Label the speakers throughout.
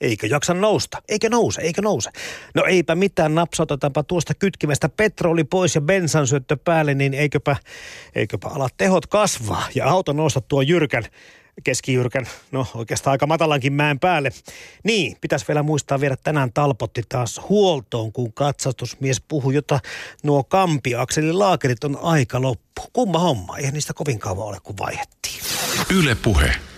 Speaker 1: Eikö jaksa nousta? Eikö nouse? Eikö nouse? No eipä mitään, napsautetaanpa tuosta kytkimestä petroli pois ja bensan syöttö päälle, niin eiköpä, eiköpä ala tehot kasvaa ja auto nousta tuo jyrkän keskijyrkän, no oikeastaan aika matalankin mäen päälle. Niin, pitäisi vielä muistaa viedä tänään talpotti taas huoltoon, kun katsastusmies puhui, jota nuo kampiakselin laakerit on aika loppu. Kumma homma, eihän niistä kovin kauan ole, kun vaihettiin.
Speaker 2: Yle Puhe.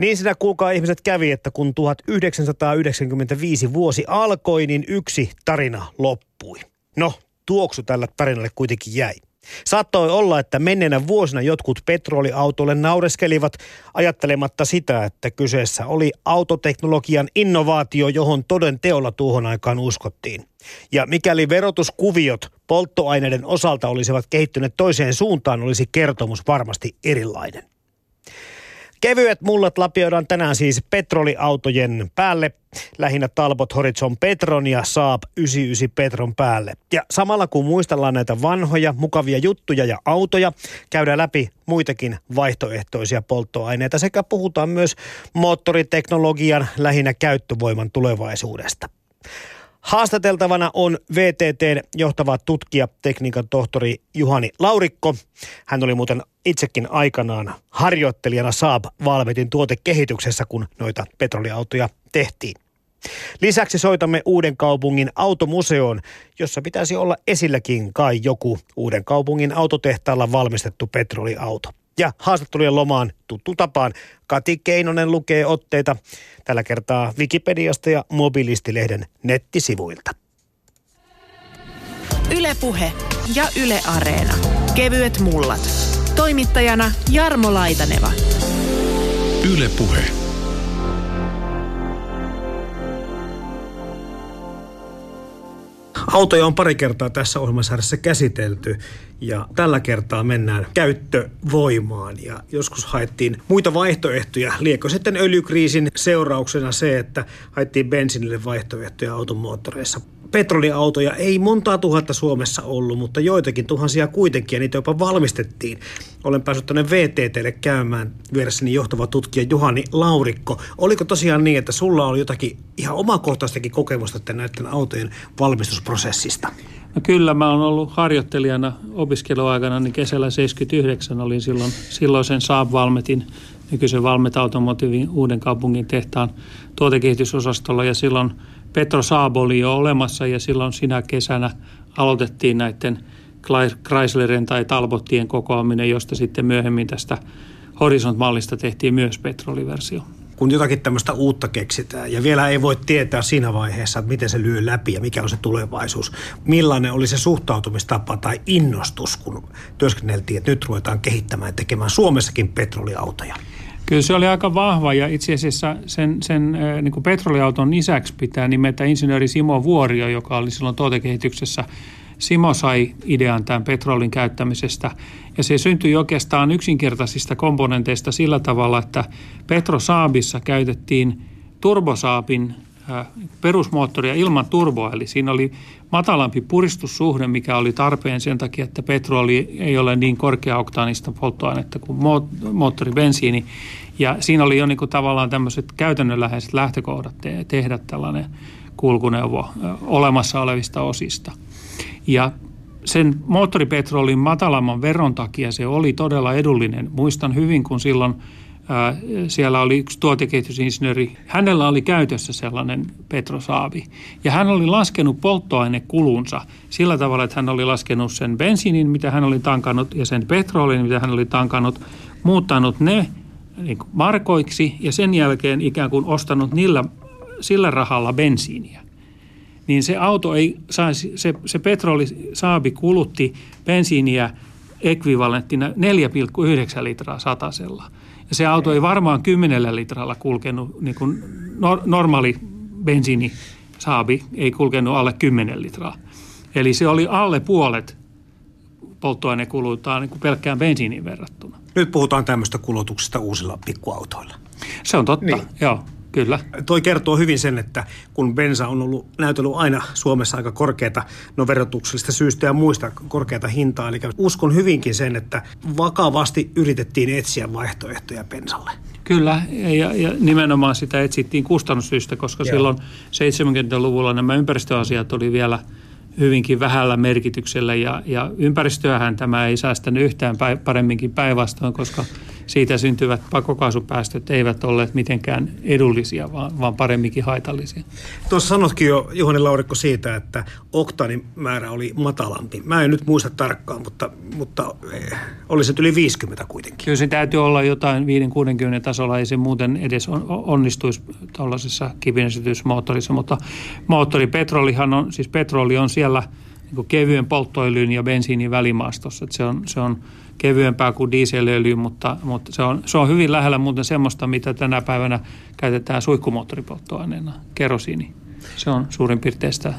Speaker 1: Niin sitä kuulkaa ihmiset kävi, että kun 1995 vuosi alkoi, niin yksi tarina loppui. No, tuoksu tällä tarinalle kuitenkin jäi. Saattoi olla, että menneenä vuosina jotkut petroliautoille naureskelivat ajattelematta sitä, että kyseessä oli autoteknologian innovaatio, johon toden teolla tuohon aikaan uskottiin. Ja mikäli verotuskuviot polttoaineiden osalta olisivat kehittyneet toiseen suuntaan, olisi kertomus varmasti erilainen. Kevyet mullat lapioidaan tänään siis petroliautojen päälle. Lähinnä Talbot Horizon Petron ja Saab 99 Petron päälle. Ja samalla kun muistellaan näitä vanhoja, mukavia juttuja ja autoja, käydään läpi muitakin vaihtoehtoisia polttoaineita sekä puhutaan myös moottoriteknologian lähinnä käyttövoiman tulevaisuudesta. Haastateltavana on VTTn johtava tutkija, tekniikan tohtori Juhani Laurikko. Hän oli muuten itsekin aikanaan harjoittelijana Saab Valvetin tuotekehityksessä, kun noita petroliautoja tehtiin. Lisäksi soitamme Uuden kaupungin automuseoon, jossa pitäisi olla esilläkin kai joku Uuden kaupungin autotehtaalla valmistettu petroliauto. Ja haastattelujen lomaan tuttu tapaan Kati Keinonen lukee otteita tällä kertaa Wikipediasta ja Mobilistilehden nettisivuilta.
Speaker 3: Ylepuhe ja Yle Areena. Kevyet mullat. Toimittajana Jarmo Laitaneva.
Speaker 2: Yle
Speaker 1: Autoja on pari kertaa tässä ohjelmasarjassa käsitelty ja tällä kertaa mennään käyttövoimaan ja joskus haettiin muita vaihtoehtoja. Liekö sitten öljykriisin seurauksena se, että haettiin bensinille vaihtoehtoja automoottoreissa petroliautoja ei montaa tuhatta Suomessa ollut, mutta joitakin tuhansia kuitenkin ja niitä jopa valmistettiin. Olen päässyt tuonne VTTlle käymään vieressäni johtava tutkija Juhani Laurikko. Oliko tosiaan niin, että sulla oli jotakin ihan omakohtaistakin kokemusta näiden autojen valmistusprosessista?
Speaker 4: No kyllä, mä oon ollut harjoittelijana opiskeluaikana, niin kesällä 79 olin silloin silloisen Saab Valmetin, nykyisen Valmet Automotivin uuden kaupungin tehtaan tuotekehitysosastolla ja silloin Petro Saab oli jo olemassa ja silloin sinä kesänä aloitettiin näiden Chryslerin tai Talbottien kokoaminen, josta sitten myöhemmin tästä Horizont-mallista tehtiin myös petroliversio.
Speaker 1: Kun jotakin tämmöistä uutta keksitään ja vielä ei voi tietää siinä vaiheessa, että miten se lyö läpi ja mikä on se tulevaisuus. Millainen oli se suhtautumistapa tai innostus, kun työskenneltiin, että nyt ruvetaan kehittämään ja tekemään Suomessakin petroliautoja?
Speaker 4: Kyllä se oli aika vahva ja itse asiassa sen, sen niin kuin petroliauton isäksi pitää nimetä insinööri Simo Vuorio, joka oli silloin tuotekehityksessä. Simo sai idean tämän petrolin käyttämisestä ja se syntyi oikeastaan yksinkertaisista komponenteista sillä tavalla, että Petrosaabissa käytettiin turbosaapin perusmoottoria ilman turboa, eli siinä oli matalampi puristussuhde, mikä oli tarpeen sen takia, että petroli ei ole niin korkeaoktaanista polttoainetta kuin moottoribensiini. Ja siinä oli jo niin kuin tavallaan tämmöiset käytännönläheiset lähtökohdat te- tehdä tällainen kulkuneuvo olemassa olevista osista. Ja sen moottoripetrolin matalamman veron takia se oli todella edullinen. Muistan hyvin, kun silloin – siellä oli yksi tuotekehitysinsinööri. Hänellä oli käytössä sellainen petrosaavi. Ja hän oli laskenut polttoainekulunsa sillä tavalla, että hän oli laskenut sen bensiinin, mitä hän oli tankannut, ja sen petrolin, mitä hän oli tankannut, muuttanut ne niin markoiksi ja sen jälkeen ikään kuin ostanut niillä, sillä rahalla bensiiniä. Niin se auto ei saisi, se, se petroli saabi kulutti bensiiniä ekvivalenttina 4,9 litraa satasella – ja se auto ei varmaan kymmenellä litralla kulkenut, niin kuin normaali bensiini saabi ei kulkenut alle 10 litraa. Eli se oli alle puolet polttoainekulutaan niin kuin pelkkään bensiiniin verrattuna.
Speaker 1: Nyt puhutaan tämmöistä kulutuksesta uusilla pikkuautoilla.
Speaker 4: Se on totta, niin. joo. Kyllä.
Speaker 1: Toi kertoo hyvin sen, että kun bensa on ollut näytellyt aina Suomessa aika korkeata, no verotuksellista syystä ja muista korkeata hintaa. Eli uskon hyvinkin sen, että vakavasti yritettiin etsiä vaihtoehtoja bensalle.
Speaker 4: Kyllä, ja, ja nimenomaan sitä etsittiin kustannussyistä, koska Joo. silloin 70-luvulla nämä ympäristöasiat oli vielä hyvinkin vähällä merkityksellä ja, ja ympäristöähän tämä ei säästänyt yhtään päin, paremminkin päinvastoin, koska siitä syntyvät pakokaasupäästöt eivät olleet mitenkään edullisia, vaan, vaan paremminkin haitallisia.
Speaker 1: Tuossa sanotkin jo Juhani Laurikko siitä, että oktaanin määrä oli matalampi. Mä en nyt muista tarkkaan, mutta, mutta eh, oli se yli 50 kuitenkin.
Speaker 4: Kyllä se täytyy olla jotain 5-60 tasolla, ei se muuten edes onnistuisi tuollaisessa kivinesitysmoottorissa, mutta moottoripetrolihan on, siis petroli on siellä niin kevyen polttoöljyn ja bensiinin välimaastossa. Että se on, se on kevyempää kuin dieselöljy, mutta, mutta se, on, se on hyvin lähellä muuten semmoista, mitä tänä päivänä käytetään suihkumoottoripolttoaineena, kerosiini. Se on suurin piirtein sitä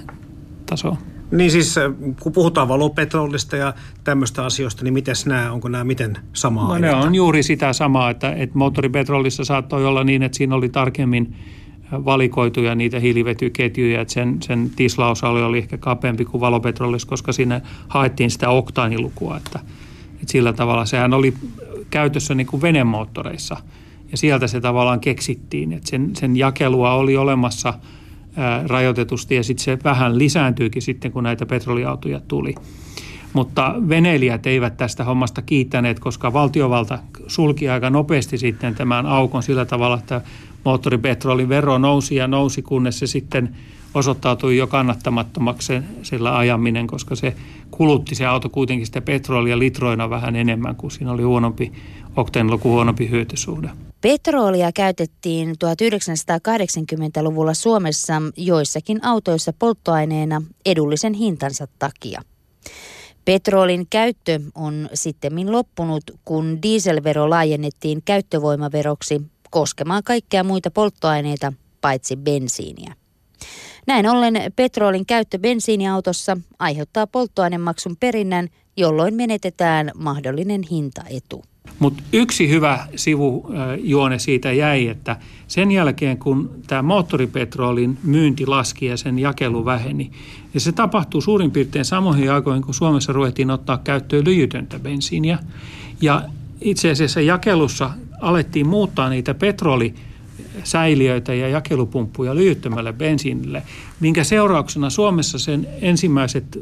Speaker 4: tasoa.
Speaker 1: Niin siis äh, kun puhutaan valopetrolista ja tämmöistä asioista, niin miten nämä, onko nämä miten samaa no,
Speaker 4: ne on juuri sitä samaa, että, että moottoripetrolissa saattoi olla niin, että siinä oli tarkemmin äh, valikoituja niitä hiilivetyketjuja, että sen, sen tislausalue oli ehkä kapeampi kuin valopetrolissa, koska siinä haettiin sitä oktaanilukua, että – et sillä tavalla sehän oli käytössä niin kuin venemoottoreissa ja sieltä se tavallaan keksittiin. että sen, sen jakelua oli olemassa ää, rajoitetusti ja sitten se vähän lisääntyykin sitten, kun näitä petroliautoja tuli. Mutta veneilijät eivät tästä hommasta kiittäneet, koska valtiovalta sulki aika nopeasti sitten tämän aukon sillä tavalla, että moottoripetrolin vero nousi ja nousi, kunnes se sitten – osoittautui jo kannattamattomaksi sillä ajaminen, koska se kulutti se auto kuitenkin sitä petrolia litroina vähän enemmän, kuin siinä oli huonompi okteenluku, huonompi hyötysuhde.
Speaker 5: Petrolia käytettiin 1980-luvulla Suomessa joissakin autoissa polttoaineena edullisen hintansa takia. Petrolin käyttö on sitten loppunut, kun dieselvero laajennettiin käyttövoimaveroksi koskemaan kaikkea muita polttoaineita paitsi bensiiniä. Näin ollen petrolin käyttö bensiiniautossa aiheuttaa polttoainemaksun perinnän, jolloin menetetään mahdollinen hintaetu.
Speaker 4: Mutta yksi hyvä sivujuone siitä jäi, että sen jälkeen kun tämä moottoripetrolin myynti laski ja sen jakelu väheni, ja se tapahtuu suurin piirtein samoihin aikoihin, kun Suomessa ruvettiin ottaa käyttöön lyijytöntä bensiiniä. Ja itse asiassa jakelussa alettiin muuttaa niitä petroli- säiliöitä ja jakelupumppuja lyhyttömälle bensiinille, minkä seurauksena Suomessa sen ensimmäiset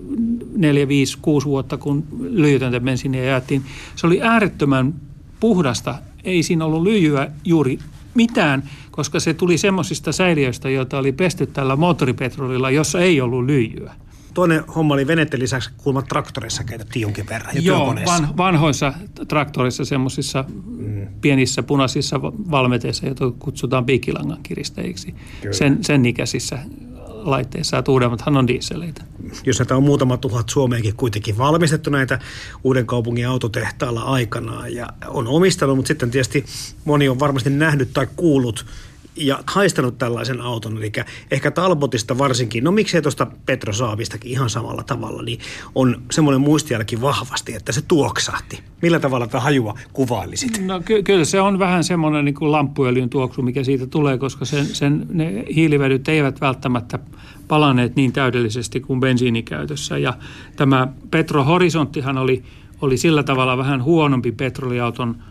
Speaker 4: 4, 5, 6 vuotta, kun lyhytöntä bensiiniä jaettiin, se oli äärettömän puhdasta. Ei siinä ollut lyijyä juuri mitään, koska se tuli semmoisista säiliöistä, joita oli pesty tällä moottoripetrolilla, jossa ei ollut lyijyä.
Speaker 1: Toinen homma oli veneiden lisäksi kuulemma traktoreissa käytettiin jonkin verran ja
Speaker 4: Joo, van, vanhoissa traktorissa semmoisissa mm. pienissä punaisissa valmeteissa, joita kutsutaan piikilangan kiristäjiksi. Sen, sen ikäisissä laitteissa, että uudemmathan on dieseleitä.
Speaker 1: Jos näitä on muutama tuhat Suomeenkin kuitenkin valmistettu näitä uuden kaupungin autotehtaalla aikanaan ja on omistanut, mutta sitten tietysti moni on varmasti nähnyt tai kuullut ja haistanut tällaisen auton, eli ehkä Talbotista varsinkin, no miksei tuosta Petrosaavistakin ihan samalla tavalla, niin on semmoinen muistijälki vahvasti, että se tuoksahti. Millä tavalla tämä hajua kuvailisit?
Speaker 4: No ky- kyllä se on vähän semmoinen niin kuin lamppuöljyn tuoksu, mikä siitä tulee, koska sen, sen, ne hiilivedyt eivät välttämättä palaneet niin täydellisesti kuin bensiinikäytössä. Ja tämä Petro Horizonttihan oli, oli sillä tavalla vähän huonompi petroliauton –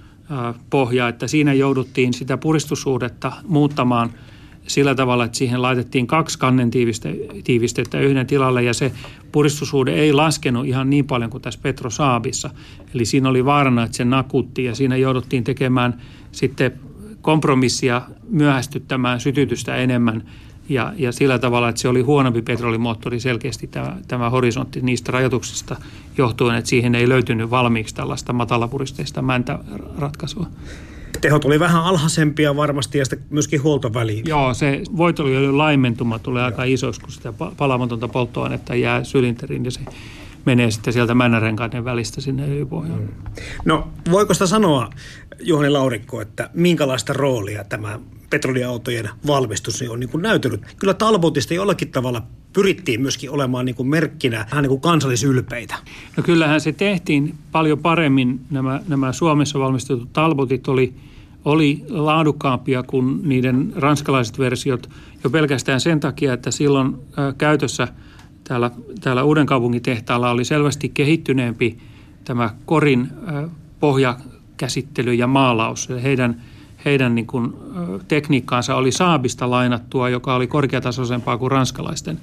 Speaker 4: pohja, että siinä jouduttiin sitä puristussuhdetta muuttamaan sillä tavalla, että siihen laitettiin kaksi kannen tiivistettä yhden tilalle ja se puristussuhde ei laskenut ihan niin paljon kuin tässä Petrosaabissa. Eli siinä oli vaarana, että se nakutti ja siinä jouduttiin tekemään sitten kompromissia myöhästyttämään sytytystä enemmän ja, ja sillä tavalla, että se oli huonompi petrolimoottori selkeästi tämä, tämä horisontti niistä rajoituksista johtuen, että siihen ei löytynyt valmiiksi tällaista matalapuristeista mäntäratkaisua.
Speaker 1: Tehot oli vähän alhaisempia varmasti ja sitten myöskin huoltoväliin.
Speaker 4: Joo, se voitoliöljyn laimentuma tulee aika isoksi, kun sitä palamatonta polttoainetta jää sylinteriin ja se menee sitten sieltä männärenkaiden välistä sinne öljypohjaan. Mm.
Speaker 1: No voiko sitä sanoa, Juhani Laurikko, että minkälaista roolia tämä petroliautojen valmistus on niin kuin näytellyt. Kyllä Talbotista jollakin tavalla pyrittiin myöskin olemaan niin kuin merkkinä vähän niin kuin kansallisylpeitä.
Speaker 4: No kyllähän se tehtiin paljon paremmin. Nämä, nämä Suomessa valmistetut Talbotit oli, oli laadukkaampia kuin niiden ranskalaiset versiot jo pelkästään sen takia, että silloin käytössä täällä, täällä Uudenkaupungin tehtaalla oli selvästi kehittyneempi tämä korin pohjakäsittely ja maalaus. Heidän, heidän niin kuin, tekniikkaansa oli Saabista lainattua, joka oli korkeatasoisempaa kuin ranskalaisten.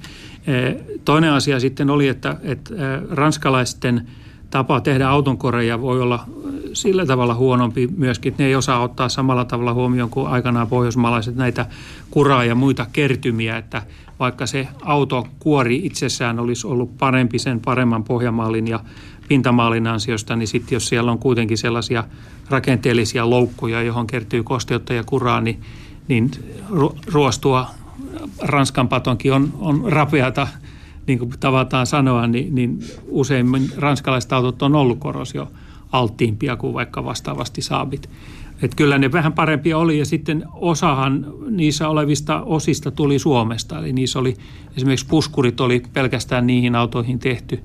Speaker 4: Toinen asia sitten oli, että, että ranskalaisten – tapa tehdä autonkoreja voi olla sillä tavalla huonompi myöskin, että ne ei osaa ottaa samalla tavalla huomioon kuin aikanaan pohjoismaalaiset näitä kuraa ja muita kertymiä, että vaikka se autokuori itsessään olisi ollut parempi sen paremman pohjamaalin ja pintamaalin ansiosta, niin sitten jos siellä on kuitenkin sellaisia rakenteellisia loukkuja, johon kertyy kosteutta ja kuraa, niin, niin ruostua Ranskan patonkin on, on rapeata – niin kuin tavataan sanoa, niin, niin useimmin ranskalaiset autot on ollut korosio alttiimpia kuin vaikka vastaavasti saabit. Et kyllä ne vähän parempia oli ja sitten osahan niissä olevista osista tuli Suomesta. Eli niissä oli esimerkiksi puskurit oli pelkästään niihin autoihin tehty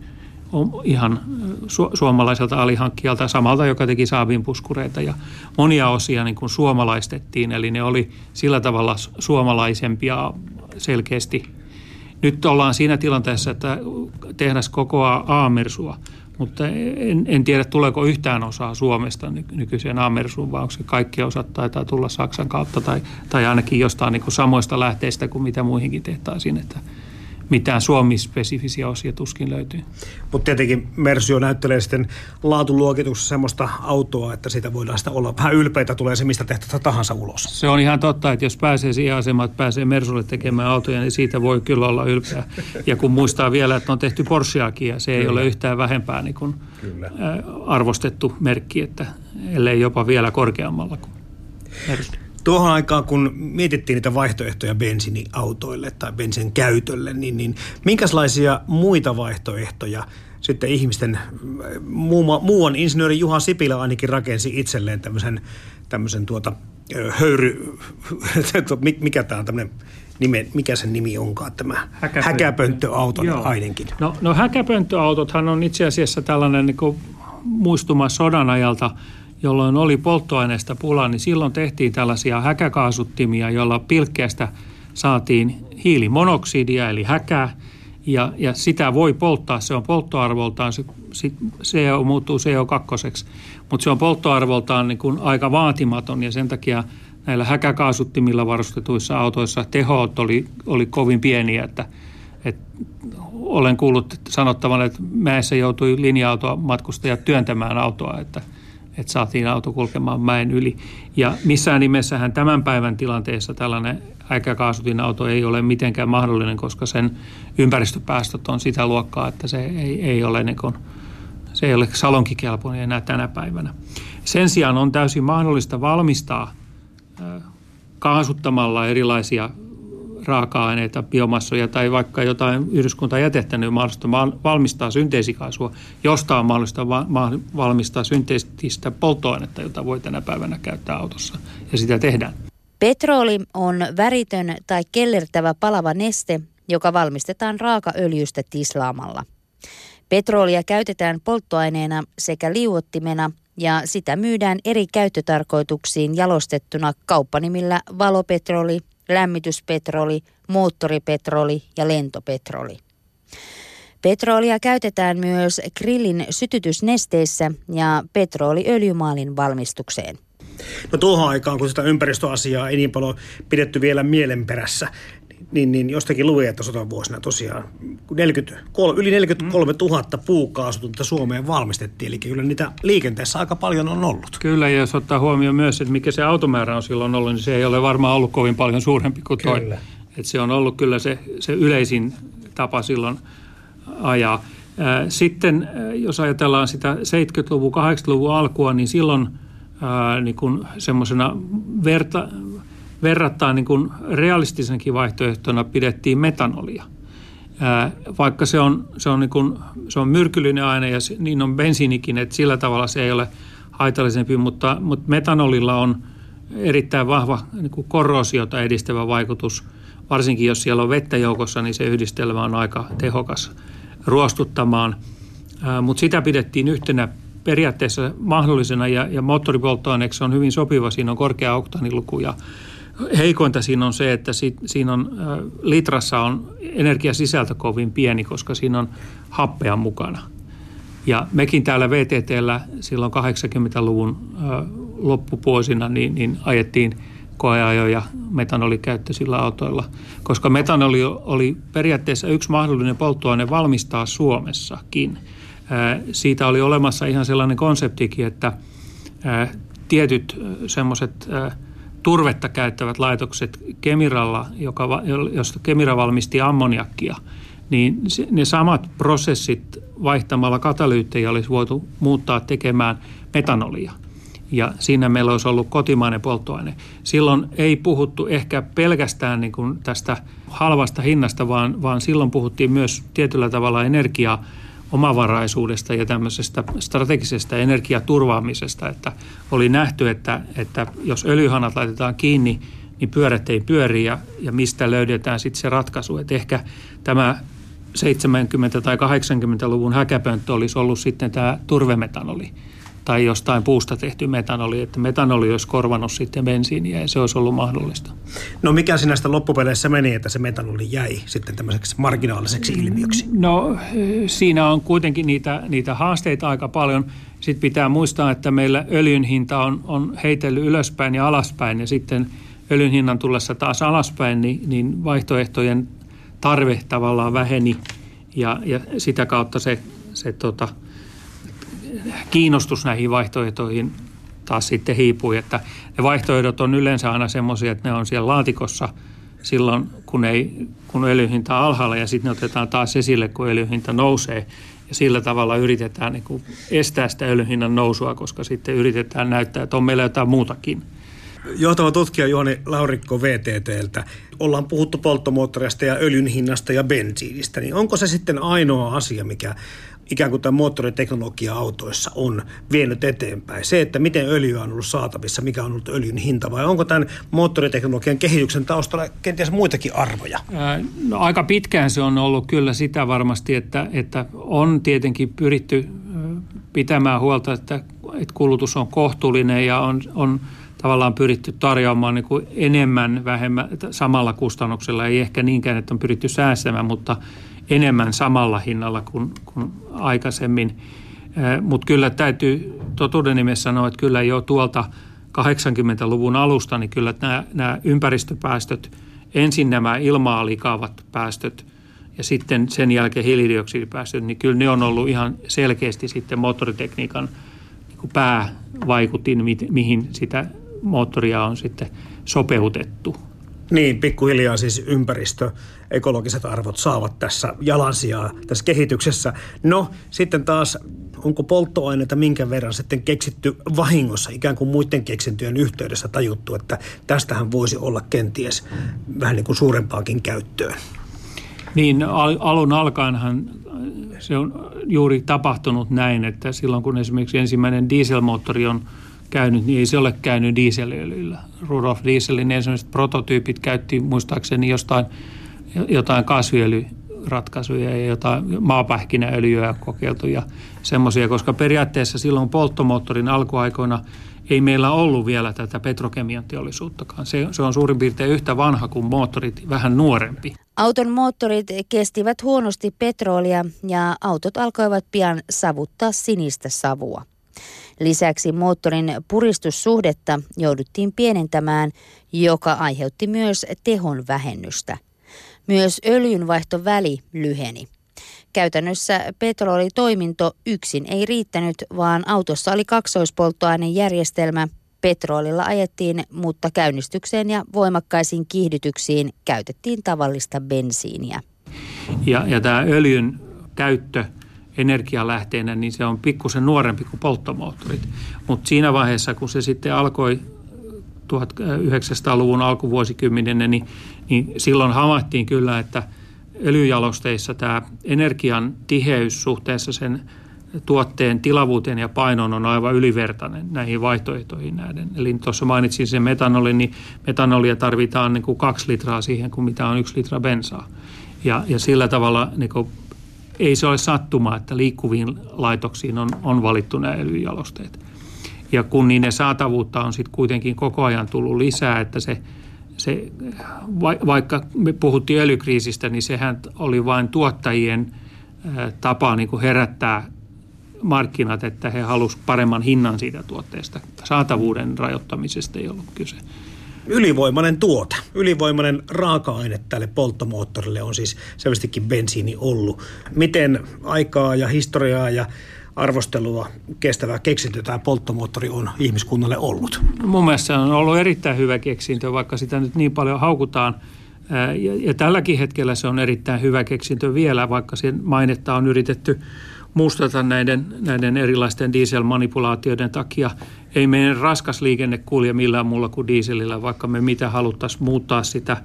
Speaker 4: ihan su- suomalaiselta alihankkijalta, samalta joka teki saabin puskureita ja monia osia niin kuin suomalaistettiin. Eli ne oli sillä tavalla suomalaisempia selkeästi nyt ollaan siinä tilanteessa, että tehdas kokoaa aamersua, mutta en, en tiedä tuleeko yhtään osaa Suomesta nykyiseen aamersuun, vai onko se kaikki osat taitaa tulla Saksan kautta tai, tai ainakin jostain niin kuin samoista lähteistä kuin mitä muihinkin tehtaisiin, että – mitään Suomi-spesifisiä osia tuskin löytyy.
Speaker 1: Mutta tietenkin Mersio näyttelee sitten laatuluokituksessa semmoista autoa, että siitä voidaan sitä olla vähän ylpeitä, tulee se mistä tehtävä tahansa ulos.
Speaker 4: Se on ihan totta, että jos pääsee siihen asemaan, että pääsee Mersulle tekemään autoja, niin siitä voi kyllä olla ylpeä. Ja kun muistaa vielä, että on tehty Porscheakin ja se ei kyllä. ole yhtään vähempää niin kuin kyllä. arvostettu merkki, että ellei jopa vielä korkeammalla kuin Mersu.
Speaker 1: Tuohon aikaan, kun mietittiin niitä vaihtoehtoja bensiiniautoille tai bensin käytölle, niin, niin minkälaisia muita vaihtoehtoja sitten ihmisten, muu, muuan insinööri Juha Sipilä ainakin rakensi itselleen tämmöisen, tämmöisen tuota, höyry, mikä tämä on tämmöinen nime, mikä sen nimi onkaan tämä Häkäpönttö. häkäpönttöauto ainakin.
Speaker 4: No, no häkäpönttöautothan on itse asiassa tällainen niin muistuma sodan ajalta – jolloin oli polttoaineesta pula, niin silloin tehtiin tällaisia häkäkaasuttimia, joilla pilkkeestä saatiin hiilimonoksidia eli häkää, ja, ja sitä voi polttaa, se on polttoarvoltaan, se, se muuttuu CO2, mutta se on polttoarvoltaan niin kuin aika vaatimaton ja sen takia näillä häkäkaasuttimilla varustetuissa autoissa tehot oli, oli kovin pieniä, että, että olen kuullut sanottavan, että mäessä joutui linja-autoa matkustajat työntämään autoa, että – että saatiin auto kulkemaan mäen yli. Ja missään nimessähän tämän päivän tilanteessa tällainen äikäkaasutin auto ei ole mitenkään mahdollinen, koska sen ympäristöpäästöt on sitä luokkaa, että se ei, ei ole, niin kuin, se ei ole salonkikelpoinen enää tänä päivänä. Sen sijaan on täysin mahdollista valmistaa kaasuttamalla erilaisia raaka-aineita, biomassoja tai vaikka jotain yhdyskuntajätettä, niin on mahdollista valmistaa synteesikaasua, josta on mahdollista valmistaa synteettistä polttoainetta, jota voi tänä päivänä käyttää autossa. Ja sitä tehdään.
Speaker 5: Petroli on väritön tai kellertävä palava neste, joka valmistetaan raakaöljystä tislaamalla. Petrolia käytetään polttoaineena sekä liuottimena ja sitä myydään eri käyttötarkoituksiin jalostettuna kauppanimillä valopetroli, lämmityspetroli, moottoripetroli ja lentopetroli. Petrolia käytetään myös grillin sytytysnesteissä ja petrooliöljymaalin valmistukseen.
Speaker 1: No tuohon aikaan, kun sitä ympäristöasiaa ei niin paljon pidetty vielä mielenperässä, niin, niin jostakin luin, että sotan vuosina tosiaan 43, yli 43 000 puukaasutunta Suomeen valmistettiin. Eli kyllä niitä liikenteessä aika paljon on ollut.
Speaker 4: Kyllä, ja jos ottaa huomioon myös, että mikä se automäärä on silloin ollut, niin se ei ole varmaan ollut kovin paljon suurempi kuin toi. Kyllä. Että se on ollut kyllä se, se yleisin tapa silloin ajaa. Sitten jos ajatellaan sitä 70-luvun, 80-luvun alkua, niin silloin niin semmoisena verta, verrattain niin kuin realistisenkin vaihtoehtona pidettiin metanolia. vaikka se on, se on, niin kuin, se on myrkyllinen aine ja niin on bensiinikin, että sillä tavalla se ei ole haitallisempi, mutta, mutta metanolilla on erittäin vahva niin kuin korrosiota edistävä vaikutus. Varsinkin jos siellä on vettä joukossa, niin se yhdistelmä on aika tehokas ruostuttamaan. mutta sitä pidettiin yhtenä periaatteessa mahdollisena ja, ja moottoripolttoaineeksi on hyvin sopiva. Siinä on korkea oktaaniluku ja heikointa siinä on se, että si, siinä on, ä, litrassa on energiasisältö kovin pieni, koska siinä on happea mukana. Ja mekin täällä VTTllä silloin 80-luvun ä, loppupuosina niin, niin ajettiin koeajoja metanolikäyttöisillä autoilla, koska metanoli oli periaatteessa yksi mahdollinen polttoaine valmistaa Suomessakin. Siitä oli olemassa ihan sellainen konseptikin, että tietyt semmoiset turvetta käyttävät laitokset Kemiralla, joka, josta Kemira valmisti ammoniakkia, niin ne samat prosessit vaihtamalla katalyyttejä olisi voitu muuttaa tekemään metanolia. Ja siinä meillä olisi ollut kotimainen polttoaine. Silloin ei puhuttu ehkä pelkästään niin kuin tästä halvasta hinnasta, vaan, vaan silloin puhuttiin myös tietyllä tavalla energiaa omavaraisuudesta ja tämmöisestä strategisesta energiaturvaamisesta, että oli nähty, että, että jos öljyhanat laitetaan kiinni, niin pyörät ei pyöri ja, ja mistä löydetään sitten se ratkaisu. Että ehkä tämä 70- tai 80-luvun häkäpönttö olisi ollut sitten tämä turvemetanoli tai jostain puusta tehty metanoli, että metanoli olisi korvannut sitten bensiiniä ja se olisi ollut mahdollista.
Speaker 1: No mikä sinästä loppupeleissä meni, että se metanoli jäi sitten tämmöiseksi marginaaliseksi ilmiöksi?
Speaker 4: No siinä on kuitenkin niitä, niitä haasteita aika paljon. Sitten pitää muistaa, että meillä öljyn hinta on, on heitellyt ylöspäin ja alaspäin ja sitten öljyn hinnan tullessa taas alaspäin, niin, niin vaihtoehtojen tarve tavallaan väheni ja, ja sitä kautta se, se tota, kiinnostus näihin vaihtoehtoihin taas sitten hiipui, että ne vaihtoehdot on yleensä aina semmoisia, että ne on siellä laatikossa silloin, kun, ei, kun öljyhinta on alhaalla ja sitten ne otetaan taas esille, kun öljyhinta nousee. Ja sillä tavalla yritetään niin estää sitä öljyhinnan nousua, koska sitten yritetään näyttää, että on meillä jotain muutakin.
Speaker 1: Johtava tutkija Juhani Laurikko VTTltä. Ollaan puhuttu polttomoottoreista ja öljyn hinnasta ja bensiinistä, niin onko se sitten ainoa asia, mikä ikään kuin tämä moottoriteknologia autoissa on vienyt eteenpäin. Se, että miten öljyä on ollut saatavissa, mikä on ollut öljyn hinta vai onko tämän moottoriteknologian kehityksen taustalla kenties muitakin arvoja?
Speaker 4: No, aika pitkään se on ollut kyllä sitä varmasti, että, että on tietenkin pyritty pitämään huolta, että, että kulutus on kohtuullinen ja on, on tavallaan pyritty tarjoamaan niin kuin enemmän vähemmän samalla kustannuksella. Ei ehkä niinkään, että on pyritty säästämään, mutta – enemmän samalla hinnalla kuin, kuin aikaisemmin. Mutta kyllä täytyy totuuden nimessä sanoa, että kyllä jo tuolta 80-luvun alusta, niin kyllä nämä, nämä ympäristöpäästöt, ensin nämä ilmaa likaavat päästöt ja sitten sen jälkeen hiilidioksidipäästöt, niin kyllä ne on ollut ihan selkeästi sitten moottoritekniikan niin päävaikutin, mihin sitä moottoria on sitten sopeutettu.
Speaker 1: Niin, pikkuhiljaa siis ympäristö, ekologiset arvot saavat tässä jalansijaa tässä kehityksessä. No, sitten taas onko polttoaineita minkä verran sitten keksitty vahingossa, ikään kuin muiden keksintöjen yhteydessä tajuttu, että tästähän voisi olla kenties vähän niin kuin suurempaakin käyttöön?
Speaker 4: Niin, al- alun alkaenhan se on juuri tapahtunut näin, että silloin kun esimerkiksi ensimmäinen dieselmoottori on – käynyt, niin ei se ole käynyt dieselöljyllä. Rudolf Dieselin ensimmäiset prototyypit käytti muistaakseni jostain, jotain kasviöljyratkaisuja ja jotain maapähkinäöljyä kokeiltu ja semmoisia, koska periaatteessa silloin polttomoottorin alkuaikoina ei meillä ollut vielä tätä petrokemian teollisuuttakaan. Se, se on suurin piirtein yhtä vanha kuin moottorit, vähän nuorempi.
Speaker 5: Auton moottorit kestivät huonosti petrolia ja autot alkoivat pian savuttaa sinistä savua. Lisäksi moottorin puristussuhdetta jouduttiin pienentämään, joka aiheutti myös tehon vähennystä. Myös öljynvaihtoväli lyheni. Käytännössä petrolitoiminto yksin ei riittänyt, vaan autossa oli kaksoispolttoainejärjestelmä. Petrolilla ajettiin, mutta käynnistykseen ja voimakkaisiin kiihdytyksiin käytettiin tavallista bensiiniä.
Speaker 4: Ja, ja tämä öljyn käyttö – energialähteenä, niin se on pikkusen nuorempi kuin polttomoottorit. Mutta siinä vaiheessa, kun se sitten alkoi 1900-luvun alkuvuosikymmenenä, niin, niin silloin havaittiin kyllä, että öljyjalosteissa tämä energian tiheys suhteessa sen tuotteen tilavuuteen ja painoon on aivan ylivertainen näihin vaihtoehtoihin näiden. Eli tuossa mainitsin sen metanolin, niin metanolia tarvitaan niin kuin kaksi litraa siihen, kuin mitä on yksi litra bensaa. Ja, ja sillä tavalla niin kuin ei se ole sattumaa, että liikkuviin laitoksiin on, on valittu nämä öljyjalosteet. Ja kun niiden saatavuutta on sitten kuitenkin koko ajan tullut lisää, että se, se, vaikka me puhuttiin öljykriisistä, niin sehän oli vain tuottajien tapa niin kuin herättää markkinat, että he halusivat paremman hinnan siitä tuotteesta. Saatavuuden rajoittamisesta ei ollut kyse.
Speaker 1: Ylivoimainen tuote, ylivoimainen raaka-aine tälle polttomoottorille on siis selvästikin bensiini ollut. Miten aikaa ja historiaa ja arvostelua kestävää keksintö tämä polttomoottori on ihmiskunnalle ollut?
Speaker 4: Mun mielestä se on ollut erittäin hyvä keksintö, vaikka sitä nyt niin paljon haukutaan. Ja, ja tälläkin hetkellä se on erittäin hyvä keksintö vielä, vaikka sen mainetta on yritetty mustata näiden, näiden erilaisten dieselmanipulaatioiden takia. Ei meidän raskas liikenne kulje millään muulla kuin dieselillä, vaikka me mitä haluttaisiin muuttaa sitä.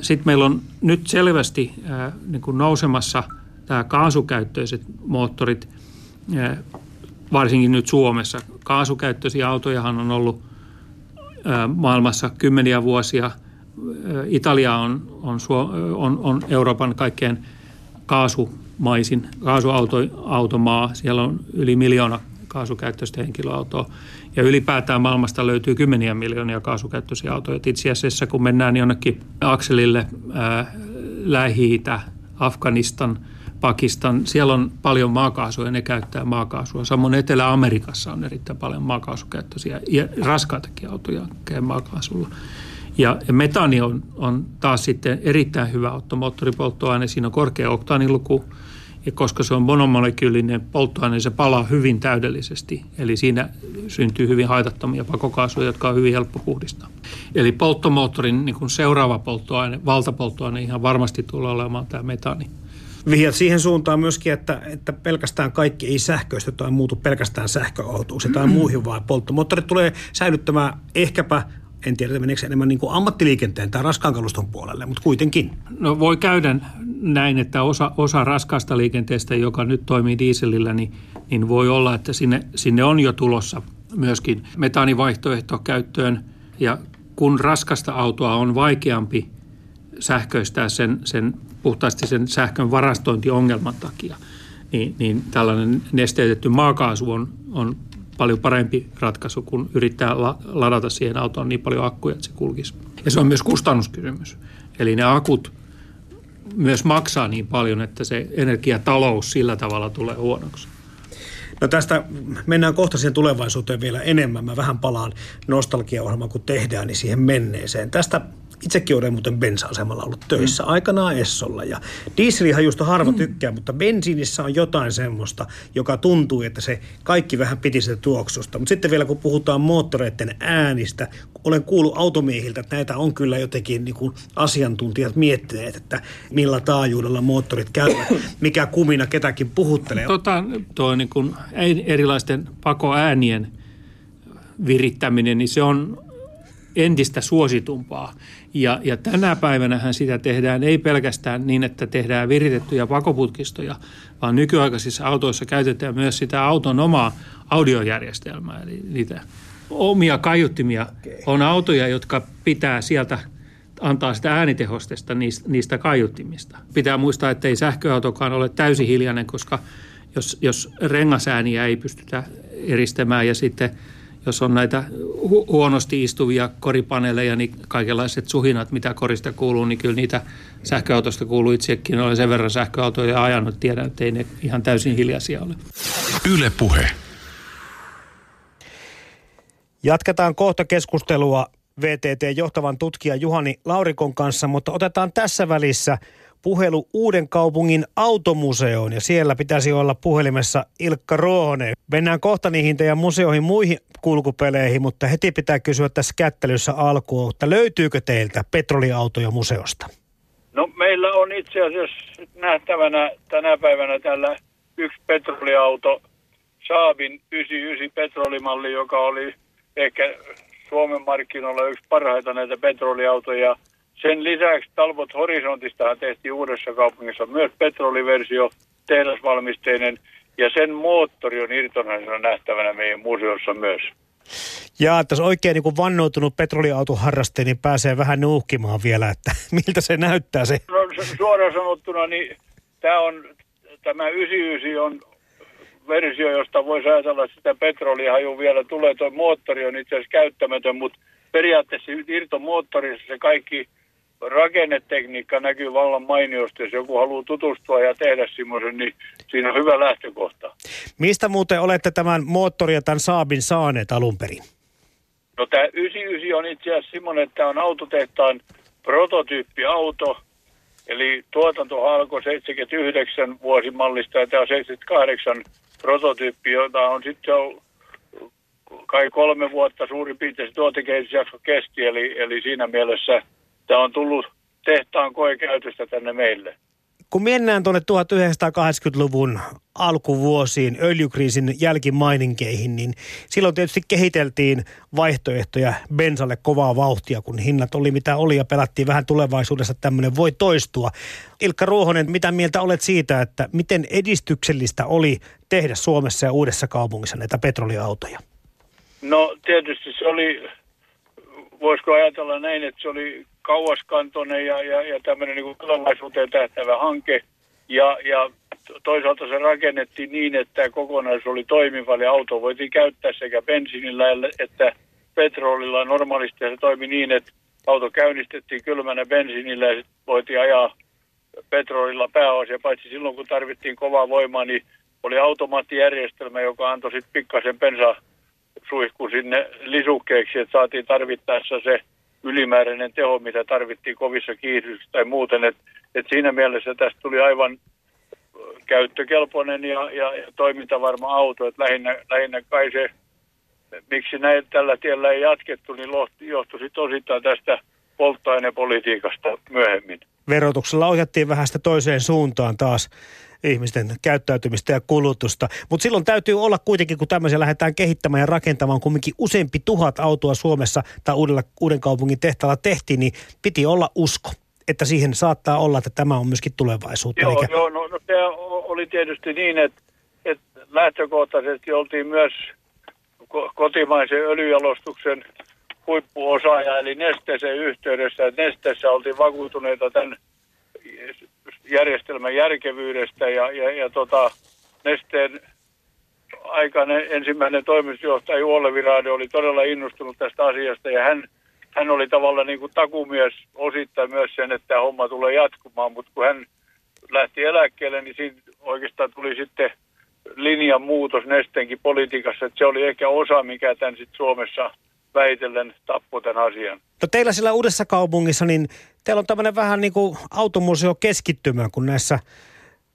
Speaker 4: Sitten meillä on nyt selvästi niin kuin nousemassa tämä kaasukäyttöiset moottorit, varsinkin nyt Suomessa. Kaasukäyttöisiä autojahan on ollut maailmassa kymmeniä vuosia. Italia on, on, on, on Euroopan kaikkein kaasu maisin kaasuautomaa. Siellä on yli miljoona kaasukäyttöistä henkilöautoa. Ja ylipäätään maailmasta löytyy kymmeniä miljoonia kaasukäyttöisiä autoja. Et itse asiassa kun mennään jonnekin akselille ää, Lähi-Itä, Afganistan, Pakistan, siellä on paljon maakaasua ja ne käyttää maakaasua. Samoin Etelä-Amerikassa on erittäin paljon maakaasukäyttöisiä ja raskaitakin autoja käy maakaasulla. Ja metaani on, on taas sitten erittäin hyvä ottomoottoripolttoaine. Siinä on korkea oktaaniluku, ja koska se on monomolekyylinen polttoaine, se palaa hyvin täydellisesti. Eli siinä syntyy hyvin haitattomia pakokaasuja, jotka on hyvin helppo puhdistaa. Eli polttomoottorin niin kuin seuraava polttoaine, valtapolttoaine ihan varmasti tulee olemaan tämä metaani.
Speaker 1: Vihjat siihen suuntaan myöskin, että, että pelkästään kaikki ei sähköistä tai muutu pelkästään sähköautoiksi tai muihin, vaan polttomoottorit tulee säilyttämään ehkäpä en tiedä, meneekö enemmän niin kuin ammattiliikenteen tai raskaan kaluston puolelle, mutta kuitenkin.
Speaker 4: No voi käydä näin, että osa, osa raskaasta liikenteestä, joka nyt toimii dieselillä, niin, niin voi olla, että sinne, sinne on jo tulossa myöskin metaanivaihtoehto käyttöön. Ja kun raskasta autoa on vaikeampi sähköistää sen, sen puhtaasti sen sähkön varastointiongelman takia, niin, niin tällainen nesteytetty maakaasu on, on paljon parempi ratkaisu, kun yrittää ladata siihen autoon niin paljon akkuja, että se kulkisi. Ja se on myös kustannuskysymys. Eli ne akut myös maksaa niin paljon, että se energiatalous sillä tavalla tulee huonoksi.
Speaker 1: No tästä mennään kohta siihen tulevaisuuteen vielä enemmän. Mä vähän palaan nostalgiaohjelmaan, kun tehdään, niin siihen menneeseen. Tästä Itsekin olen muuten bensa-asemalla ollut töissä mm. aikanaan Essolla ja dieselihan just harva mm. tykkää, mutta bensiinissä on jotain semmoista, joka tuntuu, että se kaikki vähän piti sitä tuoksusta. Mutta sitten vielä kun puhutaan moottoreiden äänistä, olen kuullut automiehiltä, että näitä on kyllä jotenkin niin kuin asiantuntijat miettineet, että millä taajuudella moottorit käyvät, mikä kumina ketäkin puhuttelee.
Speaker 4: Tota, tuo niin kuin erilaisten pakoäänien virittäminen, niin se on entistä suositumpaa. Ja, ja tänä päivänä sitä tehdään ei pelkästään niin, että tehdään viritettyjä pakoputkistoja, vaan nykyaikaisissa autoissa käytetään myös sitä auton omaa audiojärjestelmää, eli niitä omia kaiuttimia. On autoja, jotka pitää sieltä antaa sitä äänitehostesta niistä, niistä kaiuttimista. Pitää muistaa, että ei sähköautokaan ole täysin hiljainen, koska jos, jos rengasääniä ei pystytä eristämään ja sitten – jos on näitä hu- huonosti istuvia koripaneeleja, niin kaikenlaiset suhinat, mitä korista kuuluu, niin kyllä niitä sähköautosta kuuluu itsekin. Olen sen verran sähköautoja ajanut, tiedän, että ei ne ihan täysin hiljaisia ole.
Speaker 2: Yle Puhe.
Speaker 1: Jatketaan kohta keskustelua VTT-johtavan tutkijan Juhani Laurikon kanssa, mutta otetaan tässä välissä – puhelu Uuden kaupungin automuseoon ja siellä pitäisi olla puhelimessa Ilkka Ruohonen. Mennään kohta niihin teidän museoihin muihin kulkupeleihin, mutta heti pitää kysyä tässä kättelyssä alkuun, että löytyykö teiltä petroliautoja museosta?
Speaker 6: No meillä on itse asiassa nähtävänä tänä päivänä tällä yksi petroliauto, Saabin 99 petrolimalli, joka oli ehkä Suomen markkinoilla yksi parhaita näitä petroliautoja – sen lisäksi Talbot Horizontistahan tehtiin uudessa kaupungissa myös petroliversio, tehdasvalmisteinen, ja sen moottori on irtonaisena nähtävänä meidän museossa myös.
Speaker 1: Ja että oikein niin vannoutunut petroliautoharraste, niin pääsee vähän nuuhkimaan vielä, että miltä se näyttää se.
Speaker 6: No, suoraan sanottuna, niin tämä on tämä 99 on versio, josta voisi ajatella, että sitä petrolihaju vielä tulee. Tuo moottori on itse asiassa käyttämätön, mutta periaatteessa irtomoottorissa se kaikki rakennetekniikka näkyy vallan mainiosti. Jos joku haluaa tutustua ja tehdä semmoisen, niin siinä on hyvä lähtökohta.
Speaker 1: Mistä muuten olette tämän moottori ja tämän Saabin saaneet alun perin?
Speaker 6: No tämä 99 on itse asiassa semmoinen, että tämä on autotehtaan prototyyppiauto. Eli tuotanto alkoi 79 vuosimallista ja tämä on 78 prototyyppi, jota on sitten kai kolme vuotta suurin piirtein se tuotekehitysjakso kesti. Eli, eli siinä mielessä tämä on tullut tehtaan koekäytöstä tänne meille.
Speaker 1: Kun mennään tuonne 1980-luvun alkuvuosiin, öljykriisin jälkimaininkeihin, niin silloin tietysti kehiteltiin vaihtoehtoja bensalle kovaa vauhtia, kun hinnat oli mitä oli ja pelattiin vähän tulevaisuudessa tämmöinen voi toistua. Ilkka Ruohonen, mitä mieltä olet siitä, että miten edistyksellistä oli tehdä Suomessa ja Uudessa kaupungissa näitä petroliautoja?
Speaker 6: No tietysti se oli, voisiko ajatella näin, että se oli kauaskantoinen ja, ja, ja tämmöinen niin tulevaisuuteen tähtävä hanke. Ja, ja toisaalta se rakennettiin niin, että kokonaisuus oli toimiva, eli auto voitiin käyttää sekä bensiinillä että petrolilla. Normaalisti se toimi niin, että auto käynnistettiin kylmänä bensiinillä ja voitiin ajaa petrolilla pääosia, paitsi silloin kun tarvittiin kovaa voimaa, niin oli automaattijärjestelmä, joka antoi sitten pikkasen pensasuihku sinne lisukkeeksi, että saatiin tarvittaessa se ylimääräinen teho, mitä tarvittiin kovissa kiihdyksissä tai muuten. Et, et siinä mielessä tästä tuli aivan käyttökelpoinen ja, ja, ja toimintavarma auto. Et lähinnä, lähinnä kai se, miksi näin tällä tiellä ei jatkettu, niin johtui osittain tästä polttoainepolitiikasta myöhemmin.
Speaker 1: Verotuksella ohjattiin vähän sitä toiseen suuntaan taas ihmisten käyttäytymistä ja kulutusta. Mutta silloin täytyy olla kuitenkin, kun tämmöisiä lähdetään kehittämään ja rakentamaan, kumminkin useampi tuhat autoa Suomessa tai uudella, uuden kaupungin tehtaalla tehtiin, niin piti olla usko että siihen saattaa olla, että tämä on myöskin tulevaisuutta.
Speaker 6: Joo, eikä... joo no, no se oli tietysti niin, että, että lähtökohtaisesti oltiin myös kotimaisen öljyjalostuksen huippuosaaja, eli nesteeseen yhteydessä. Nesteessä oltiin vakuutuneita tämän järjestelmän järkevyydestä ja, ja, ja tota, Nesteen aikainen ensimmäinen toimitusjohtaja Juolle Virade oli todella innostunut tästä asiasta ja hän, hän oli tavallaan niin kuin takumies osittain myös sen, että tämä homma tulee jatkumaan, mutta kun hän lähti eläkkeelle, niin siinä oikeastaan tuli sitten linjan muutos Nesteenkin politiikassa, että se oli ehkä osa, mikä tämän sitten Suomessa väitellen tappoi tämän asian.
Speaker 1: No teillä siellä uudessa kaupungissa, niin teillä on tämmöinen vähän niin kuin automuseo keskittymä, kun näissä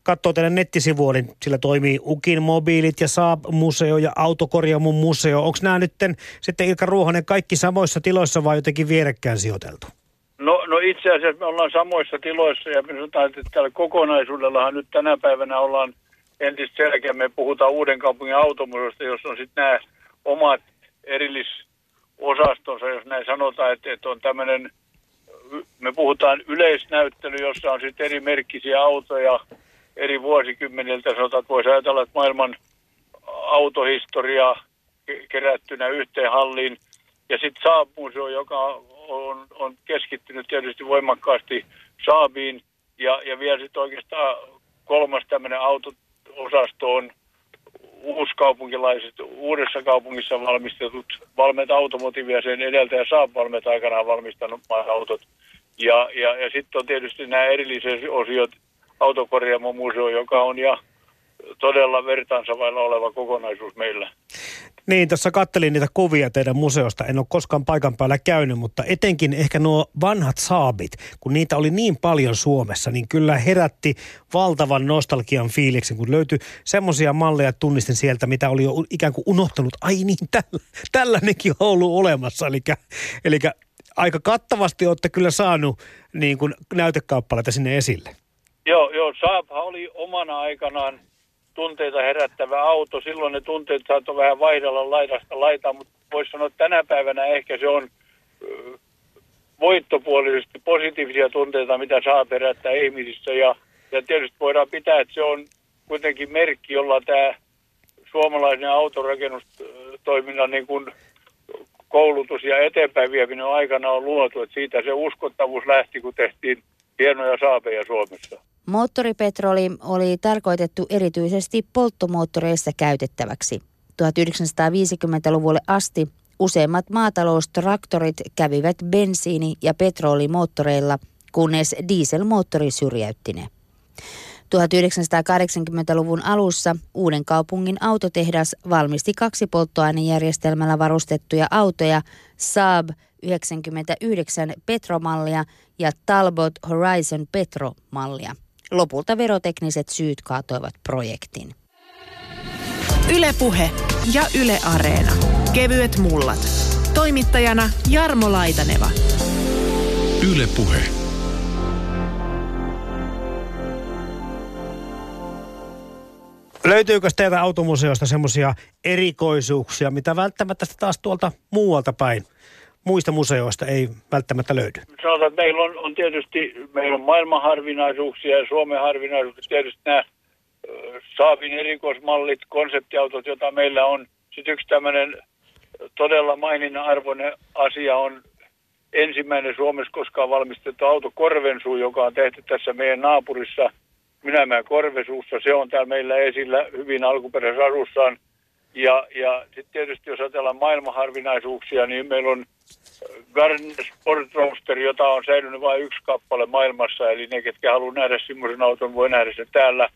Speaker 1: katsoo teidän nettisivua, niin sillä toimii Ukin mobiilit ja Saab-museo ja Autokorjaamun museo. Onko nämä nyt sitten Ilkka Ruohonen kaikki samoissa tiloissa vai jotenkin vierekkään sijoiteltu?
Speaker 6: No, no itse asiassa me ollaan samoissa tiloissa ja me sanotaan, että tällä kokonaisuudellahan nyt tänä päivänä ollaan entistä selkeämmin. Me puhutaan Uuden kaupungin automuseosta, jossa on sitten nämä omat erillisosastonsa, jos näin sanotaan, että, että on tämmöinen me puhutaan yleisnäyttely, jossa on sitten eri merkkisiä autoja eri vuosikymmeniltä. Sanotaan, että voisi ajatella, että maailman autohistoria kerättynä yhteen halliin. Ja sitten Saab-museo, joka on, on keskittynyt tietysti voimakkaasti Saabiin. Ja, ja vielä sitten oikeastaan kolmas tämmöinen autoosasto on uuskaupunkilaiset, uudessa kaupungissa valmistetut valmeet automotiivia sen edeltäjä Saab valmeet aikanaan valmistanut autot. Ja, ja, ja sitten on tietysti nämä erilliset osiot, autokorjaamomuseo, joka on ja todella vertaansa vailla oleva kokonaisuus meillä.
Speaker 1: Niin, tässä kattelin niitä kuvia teidän museosta. En ole koskaan paikan päällä käynyt, mutta etenkin ehkä nuo vanhat saabit, kun niitä oli niin paljon Suomessa, niin kyllä herätti valtavan nostalgian fiiliksen, kun löytyi semmoisia malleja tunnistin sieltä, mitä oli jo ikään kuin unohtanut. Ai niin, tällä, tällainenkin on ollut olemassa. Eli, eli aika kattavasti olette kyllä saanut niin kuin näytekauppaleita sinne esille.
Speaker 6: Joo, joo, Saabhan oli omana aikanaan tunteita herättävä auto. Silloin ne tunteet saattoi vähän vaihdella laidasta laitaan, mutta voisi sanoa, että tänä päivänä ehkä se on voittopuolisesti positiivisia tunteita, mitä saa herättää ihmisissä. Ja, ja tietysti voidaan pitää, että se on kuitenkin merkki, jolla tämä suomalainen autorakennustoiminnan niin kuin koulutus ja eteenpäin vieminen aikana on luotu. Että siitä se uskottavuus lähti, kun tehtiin hienoja saapeja Suomessa.
Speaker 5: Moottoripetroli oli tarkoitettu erityisesti polttomoottoreissa käytettäväksi. 1950-luvulle asti useimmat maataloustraktorit kävivät bensiini- ja petrolimoottoreilla, kunnes dieselmoottori syrjäytti ne. 1980-luvun alussa Uuden kaupungin autotehdas valmisti kaksi polttoainejärjestelmällä varustettuja autoja, Saab 99 Petromallia ja Talbot Horizon Petro-mallia. Lopulta verotekniset syyt kaatoivat projektin.
Speaker 3: Ylepuhe ja Yle Areena. Kevyet mullat. Toimittajana Jarmo Laitaneva.
Speaker 2: Yle Puhe.
Speaker 1: Löytyykö teiltä automuseosta semmoisia erikoisuuksia, mitä välttämättä taas tuolta muualta päin muista museoista ei välttämättä löydy?
Speaker 6: Sanotaan, että meillä on, on tietysti meillä on maailman harvinaisuuksia ja Suomen harvinaisuuksia. Tietysti nämä Saabin erikoismallit, konseptiautot, joita meillä on. Sitten yksi tämmöinen todella maininnan arvoinen asia on ensimmäinen Suomessa koskaan valmistettu auto Korvensuu, joka on tehty tässä meidän naapurissa Minämään Korvesuussa. Se on täällä meillä esillä hyvin alkuperäisessä asussaan. Ja, ja sitten tietysti jos ajatellaan maailmanharvinaisuuksia, niin meillä on Gardner Sport Roadster, jota on säilynyt vain yksi kappale maailmassa. Eli ne, ketkä haluaa nähdä semmoisen auton, voi nähdä sen täällä.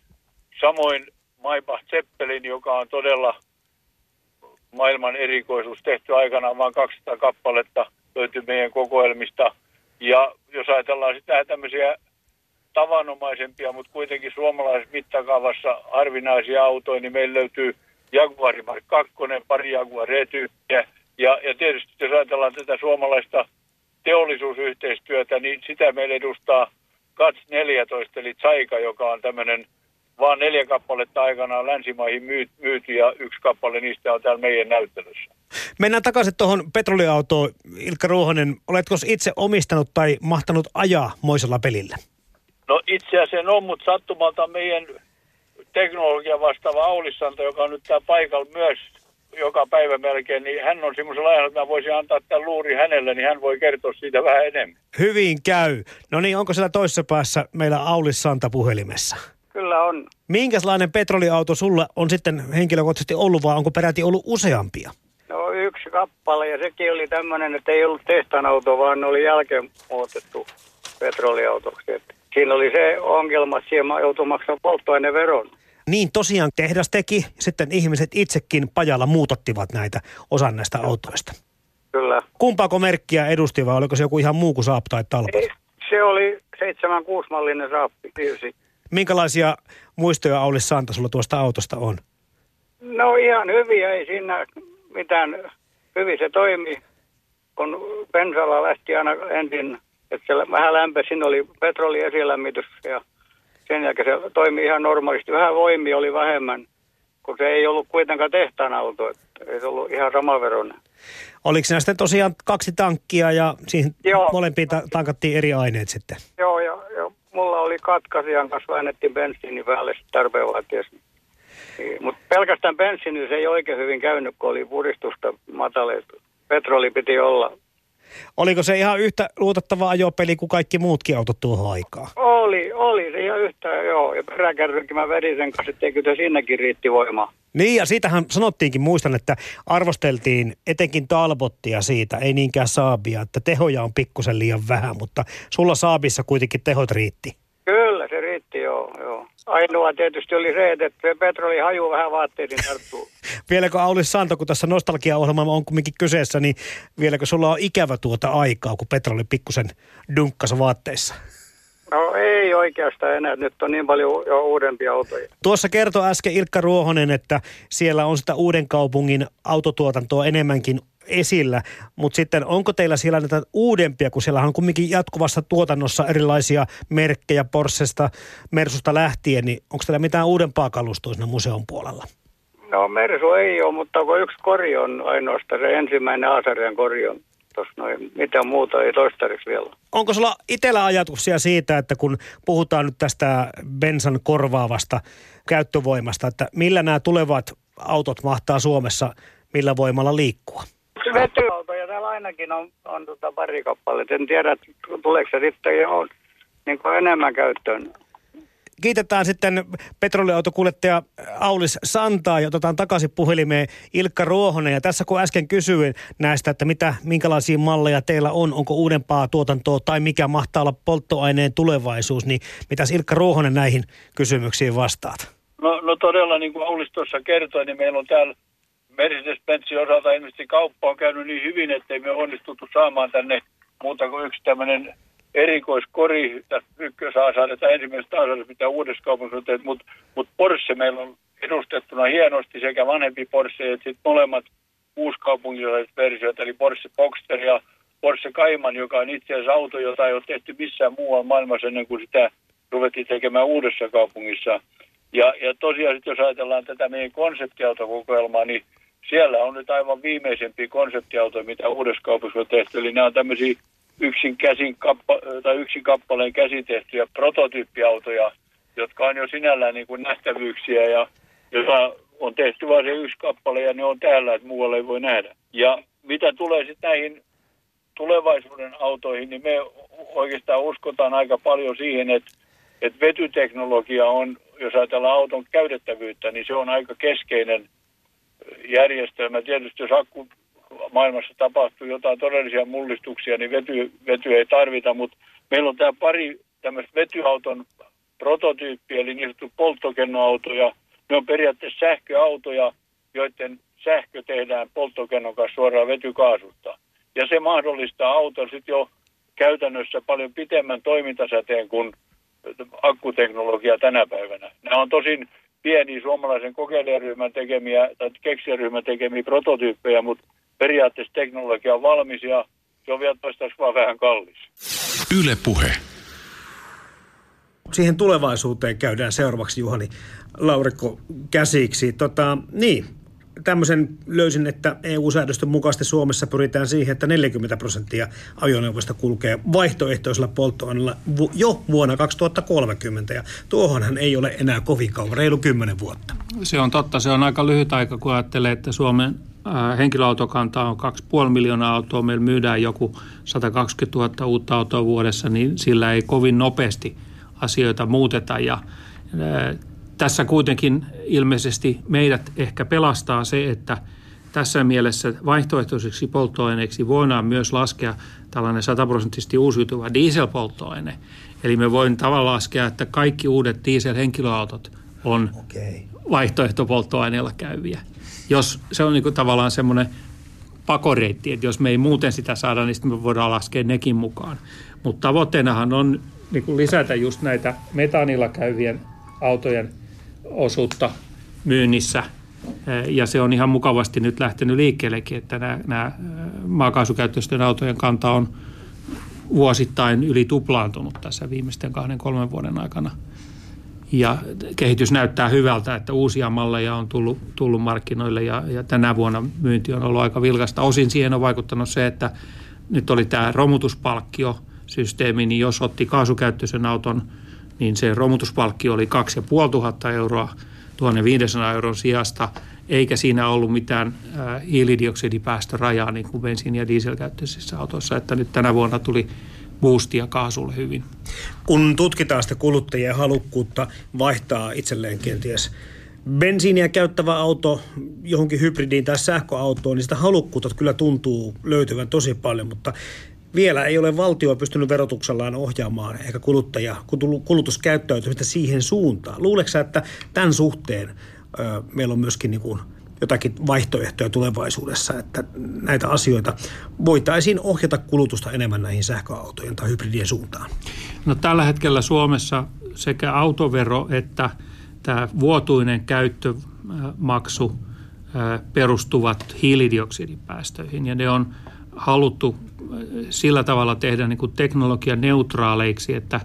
Speaker 6: Samoin Maybach Zeppelin, joka on todella maailman erikoisuus tehty aikanaan vain 200 kappaletta löytyy meidän kokoelmista. Ja jos ajatellaan sitä tämmöisiä tavanomaisempia, mutta kuitenkin suomalaisessa mittakaavassa harvinaisia autoja, niin meillä löytyy Jaguar Mark 2, pari Jaguar Retyyppiä. Ja, ja tietysti jos ajatellaan tätä suomalaista teollisuusyhteistyötä, niin sitä meillä edustaa KATS 14, eli Tsaika, joka on tämmöinen vaan neljä kappaletta aikanaan länsimaihin myyty ja yksi kappale niistä on täällä meidän näyttelyssä.
Speaker 1: Mennään takaisin tuohon petroliautoon. Ilkka Ruohonen, oletko itse omistanut tai mahtanut ajaa moisella pelillä?
Speaker 6: No itse asiassa on, mutta sattumalta meidän teknologia vastaava Aulissanto, joka on nyt täällä paikalla myös joka päivä melkein, niin hän on semmoisella ajalla, että mä voisin antaa tämän luuri hänelle, niin hän voi kertoa siitä vähän enemmän.
Speaker 1: Hyvin käy. No niin, onko siellä toisessa päässä meillä Aulis Santa puhelimessa?
Speaker 7: Kyllä on.
Speaker 1: Minkälainen petroliauto sulla on sitten henkilökohtaisesti ollut vai onko peräti ollut useampia?
Speaker 7: No yksi kappale ja sekin oli tämmöinen, että ei ollut tehtaan auto, vaan ne oli jälkeen muutettu petroliautoksi. Että siinä oli se ongelma, että siellä joutui maksamaan polttoaineveron.
Speaker 1: Niin tosiaan tehdas teki, sitten ihmiset itsekin pajalla muutottivat näitä osan näistä autoista.
Speaker 7: Kyllä.
Speaker 1: Kumpaako merkkiä edusti vai oliko se joku ihan muu kuin Saab tai Talbot?
Speaker 7: Se oli 76-mallinen Saappi, tietysti.
Speaker 1: Minkälaisia muistoja Auli Santa sulla tuosta autosta on?
Speaker 7: No ihan hyviä, ei siinä mitään. Hyvin se toimi, kun bensalla lähti aina ensin, että se vähän lämpesi, siinä oli petroli esilämmitys ja sen jälkeen se toimi ihan normaalisti. Vähän voimia oli vähemmän, kun se ei ollut kuitenkaan tehtaan auto, että ei se ollut ihan samaveroinen.
Speaker 1: Oliko siinä sitten tosiaan kaksi tankkia ja siihen
Speaker 7: Joo.
Speaker 1: molempiin ta- tankattiin eri aineet sitten?
Speaker 7: Joo, ja, ja mulla oli katkaisijan kanssa väännettiin bensiini päälle tarpeen vaatiessa. Niin, mutta pelkästään bensiini se ei oikein hyvin käynyt, kun oli puristusta matale. Petroli piti olla.
Speaker 1: Oliko se ihan yhtä luotettava ajopeli kuin kaikki muutkin autot tuohon aikaan?
Speaker 7: Oli, oli se ihan yhtä, joo. Ja peräkärrynkin mä vedin sen kanssa, että kyllä sinnekin riitti voimaa.
Speaker 1: Niin ja siitähän sanottiinkin, muistan, että arvosteltiin etenkin Talbottia siitä, ei niinkään Saabia, että tehoja on pikkusen liian vähän, mutta sulla Saabissa kuitenkin tehot riitti.
Speaker 7: Se riitti, joo, joo. Ainoa tietysti oli se, että petroli haju vähän vaatteisiin tarttuu.
Speaker 1: Vieläkö Auli Santo, kun tässä nostalgiaohjelma on kumminkin kyseessä, niin vieläkö sulla on ikävä tuota aikaa, kun petroli pikkusen dunkkasi vaatteissa?
Speaker 7: No ei oikeastaan enää, nyt on niin paljon jo uudempia autoja.
Speaker 1: Tuossa kertoi äsken Ilkka Ruohonen, että siellä on sitä uuden kaupungin autotuotantoa enemmänkin esillä, mutta sitten onko teillä siellä näitä uudempia, kun siellä on kumminkin jatkuvassa tuotannossa erilaisia merkkejä Porschesta, Mersusta lähtien, niin onko teillä mitään uudempaa kalustoa siinä museon puolella?
Speaker 7: No Mersu ei ole, mutta onko yksi kori on ainoastaan se ensimmäinen Aasarjan kori on tuossa noin. Mitä muuta ei toistaiseksi vielä.
Speaker 1: Onko sulla itsellä ajatuksia siitä, että kun puhutaan nyt tästä bensan korvaavasta käyttövoimasta, että millä nämä tulevat autot mahtaa Suomessa, millä voimalla liikkua?
Speaker 7: Vetyautoja täällä ainakin on, on tota pari kappaletta. En tiedä, tuleeko se sitten jo niin kuin enemmän käyttöön.
Speaker 1: Kiitetään sitten petroliautokuljettaja Aulis Santaa ja otetaan takaisin puhelimeen Ilkka Ruohonen. Ja tässä kun äsken kysyin näistä, että mitä, minkälaisia malleja teillä on, onko uudempaa tuotantoa tai mikä mahtaa olla polttoaineen tulevaisuus, niin mitäs Ilkka Ruohonen näihin kysymyksiin vastaat?
Speaker 6: No, no todella, niin kuin Aulis tuossa kertoi, niin meillä on täällä Mercedes-Benzin osalta ilmeisesti kauppa on käynyt niin hyvin, ettei me onnistuttu saamaan tänne muuta kuin yksi tämmöinen erikoiskori. Tässä ykkösaasalle tai ensimmäisestä aasalle, mitä uudessa kaupungissa tehty, mutta mut Porsche meillä on edustettuna hienosti sekä vanhempi Porsche että sitten molemmat uuskaupungilaiset versiot, eli Porsche Boxster ja Porsche Cayman, joka on itse asiassa auto, jota ei ole tehty missään muualla maailmassa ennen kuin sitä ruvettiin tekemään uudessa kaupungissa. Ja, ja tosiaan jos ajatellaan tätä meidän konseptiautokokoelmaa, niin siellä on nyt aivan viimeisempiä konseptiautoja, mitä uudessa kaupassa on tehty. Eli nämä on tämmöisiä yksin, käsin kappa, tai yksin kappaleen käsin tehtyjä prototyyppiautoja, jotka on jo sinällään niin kuin nähtävyyksiä ja jota on tehty vain se yksi kappale ja ne on täällä, että muualle ei voi nähdä. Ja mitä tulee sitten näihin tulevaisuuden autoihin, niin me oikeastaan uskotaan aika paljon siihen, että, että vetyteknologia on, jos ajatellaan auton käytettävyyttä, niin se on aika keskeinen järjestelmä. Tietysti jos akku maailmassa tapahtuu jotain todellisia mullistuksia, niin vety, vety ei tarvita, mutta meillä on tämä pari tämmöistä vetyauton prototyyppiä, eli niin sanottu polttokennoautoja. Ne on periaatteessa sähköautoja, joiden sähkö tehdään polttokennon kanssa suoraan vetykaasusta. Ja se mahdollistaa auton sitten jo käytännössä paljon pitemmän toimintasäteen kuin akkuteknologia tänä päivänä. Nämä on tosin pieniä suomalaisen kokeilijaryhmän tekemiä tai keksijaryhmän tekemiä prototyyppejä, mutta periaatteessa teknologia on valmis ja se on vielä toistaiseksi vaan vähän kallis.
Speaker 2: Yle Puhe.
Speaker 1: Siihen tulevaisuuteen käydään seuraavaksi Juhani Laurikko käsiksi. Tota, niin, tämmöisen löysin, että EU-säädöstön mukaisesti Suomessa pyritään siihen, että 40 prosenttia ajoneuvoista kulkee vaihtoehtoisella polttoaineella jo vuonna 2030. Ja tuohonhan ei ole enää kovin kauan, reilu 10 vuotta.
Speaker 4: Se on totta. Se on aika lyhyt aika, kun ajattelee, että Suomen henkilöautokanta on 2,5 miljoonaa autoa, meillä myydään joku 120 000 uutta autoa vuodessa, niin sillä ei kovin nopeasti asioita muuteta. Ja tässä kuitenkin ilmeisesti meidät ehkä pelastaa se, että tässä mielessä vaihtoehtoiseksi polttoaineeksi voidaan myös laskea tällainen sataprosenttisesti uusiutuva dieselpolttoaine. Eli me voin tavallaan laskea, että kaikki uudet dieselhenkilöautot on okay. vaihtoehtopolttoaineella käyviä. Jos se on niin kuin tavallaan semmoinen pakoreitti, että jos me ei muuten sitä saada, niin sitten me voidaan laskea nekin mukaan. Mutta tavoitteenahan on niin kuin lisätä just näitä metaanilla käyvien autojen osuutta myynnissä. Ja se on ihan mukavasti nyt lähtenyt liikkeellekin, että nämä, nämä maakaasukäyttöisten autojen kanta on vuosittain yli tuplaantunut tässä viimeisten kahden, kolmen vuoden aikana. Ja kehitys näyttää hyvältä, että uusia malleja on tullut, tullut markkinoille ja, ja tänä vuonna myynti on ollut aika vilkasta. Osin siihen on vaikuttanut se, että nyt oli tämä romutuspalkkio systeemi, niin jos otti kaasukäyttöisen auton – niin se romutuspalkki oli 2500 euroa 1500 euron sijasta, eikä siinä ollut mitään hiilidioksidipäästörajaa niin kuin bensiini- ja dieselkäyttöisissä autoissa, että nyt tänä vuonna tuli boostia kaasulle hyvin.
Speaker 1: Kun tutkitaan sitä kuluttajien halukkuutta vaihtaa itselleen kenties bensiiniä käyttävä auto johonkin hybridiin tai sähköautoon, niin sitä halukkuutta kyllä tuntuu löytyvän tosi paljon, mutta vielä ei ole valtio pystynyt verotuksellaan ohjaamaan ehkä kuluttaja, kulutuskäyttäytymistä siihen suuntaan. Luuleeko että tämän suhteen ö, meillä on myöskin niin kuin jotakin vaihtoehtoja tulevaisuudessa, että näitä asioita voitaisiin ohjata kulutusta enemmän näihin sähköautojen tai hybridien suuntaan?
Speaker 4: No tällä hetkellä Suomessa sekä autovero että tämä vuotuinen käyttömaksu perustuvat hiilidioksidipäästöihin ja ne on haluttu sillä tavalla tehdä niin kuin teknologianeutraaleiksi, että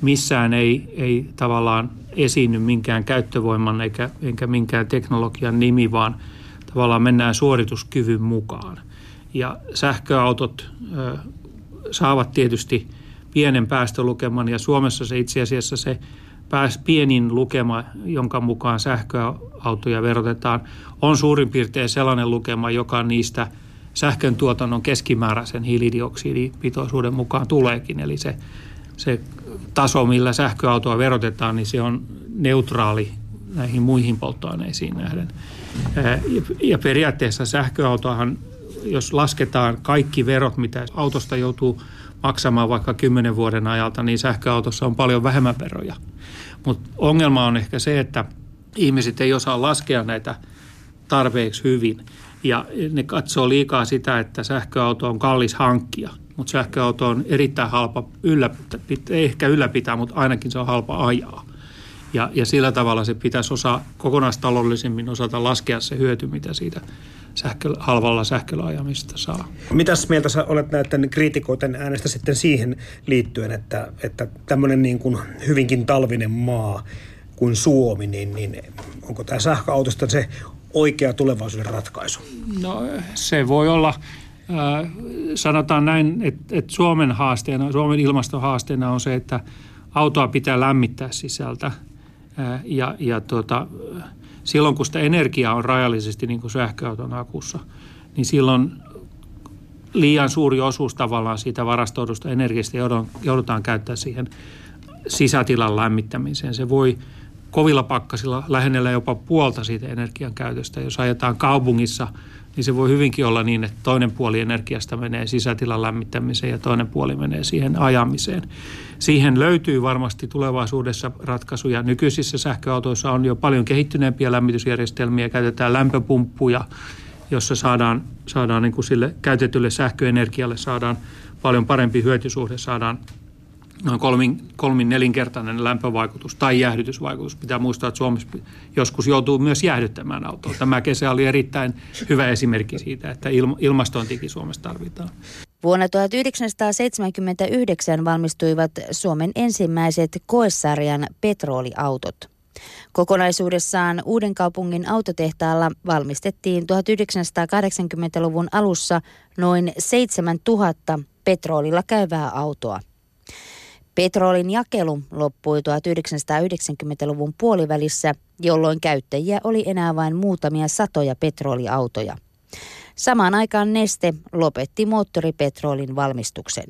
Speaker 4: missään ei, ei tavallaan esiinny minkään käyttövoiman eikä, eikä minkään teknologian nimi, vaan tavallaan mennään suorituskyvyn mukaan. Ja sähköautot ö, saavat tietysti pienen päästölukeman ja Suomessa se itse asiassa se pääs, pienin lukema, jonka mukaan sähköautoja verotetaan, on suurin piirtein sellainen lukema, joka niistä – sähkön tuotannon keskimääräisen hiilidioksidipitoisuuden mukaan tuleekin. Eli se, se taso, millä sähköautoa verotetaan, niin se on neutraali näihin muihin polttoaineisiin nähden. Ja periaatteessa sähköautoahan, jos lasketaan kaikki verot, mitä autosta joutuu maksamaan vaikka kymmenen vuoden ajalta, niin sähköautossa on paljon vähemmän veroja. Mutta ongelma on ehkä se, että ihmiset ei osaa laskea näitä tarpeeksi hyvin. Ja ne katsoo liikaa sitä, että sähköauto on kallis hankkia, mutta sähköauto on erittäin halpa ylläpitää, ei ehkä ylläpitää, mutta ainakin se on halpa ajaa. Ja, ja sillä tavalla se pitäisi osaa kokonaistaloudellisemmin osata laskea se hyöty, mitä siitä sähkö, halvalla sähköllä ajamista saa.
Speaker 1: Mitäs mieltä sä olet näiden kriitikoiden äänestä sitten siihen liittyen, että, että tämmöinen niin kuin hyvinkin talvinen maa kuin Suomi, niin, niin onko tämä sähköautosta se oikea tulevaisuuden ratkaisu?
Speaker 4: No se voi olla, äh, sanotaan näin, että, Suomen haasteena, Suomen ilmastohaasteena on se, että autoa pitää lämmittää sisältä. Äh, ja, ja tuota, silloin kun sitä energiaa on rajallisesti niin kuin sähköauton akussa, niin silloin liian suuri osuus tavallaan siitä varastoidusta energiasta joudutaan käyttää siihen sisätilan lämmittämiseen. Se voi kovilla pakkasilla lähennellä jopa puolta siitä energian käytöstä. Jos ajetaan kaupungissa, niin se voi hyvinkin olla niin, että toinen puoli energiasta menee sisätilan lämmittämiseen ja toinen puoli menee siihen ajamiseen. Siihen löytyy varmasti tulevaisuudessa ratkaisuja. Nykyisissä sähköautoissa on jo paljon kehittyneempiä lämmitysjärjestelmiä, käytetään lämpöpumppuja, jossa saadaan, saadaan niin kuin sille käytetylle sähköenergialle saadaan paljon parempi hyötysuhde, saadaan noin kolmin, kolmin nelinkertainen lämpövaikutus tai jäähdytysvaikutus. Pitää muistaa, että Suomessa joskus joutuu myös jäähdyttämään autoa. Tämä kesä oli erittäin hyvä esimerkki siitä, että ilmastointikin Suomessa tarvitaan.
Speaker 5: Vuonna 1979 valmistuivat Suomen ensimmäiset koesarjan petroliautot. Kokonaisuudessaan Uuden kaupungin autotehtaalla valmistettiin 1980-luvun alussa noin 7000 petrolilla käyvää autoa. Petrolin jakelu loppui 1990-luvun puolivälissä, jolloin käyttäjiä oli enää vain muutamia satoja petroliautoja. Samaan aikaan Neste lopetti moottoripetrolin valmistuksen.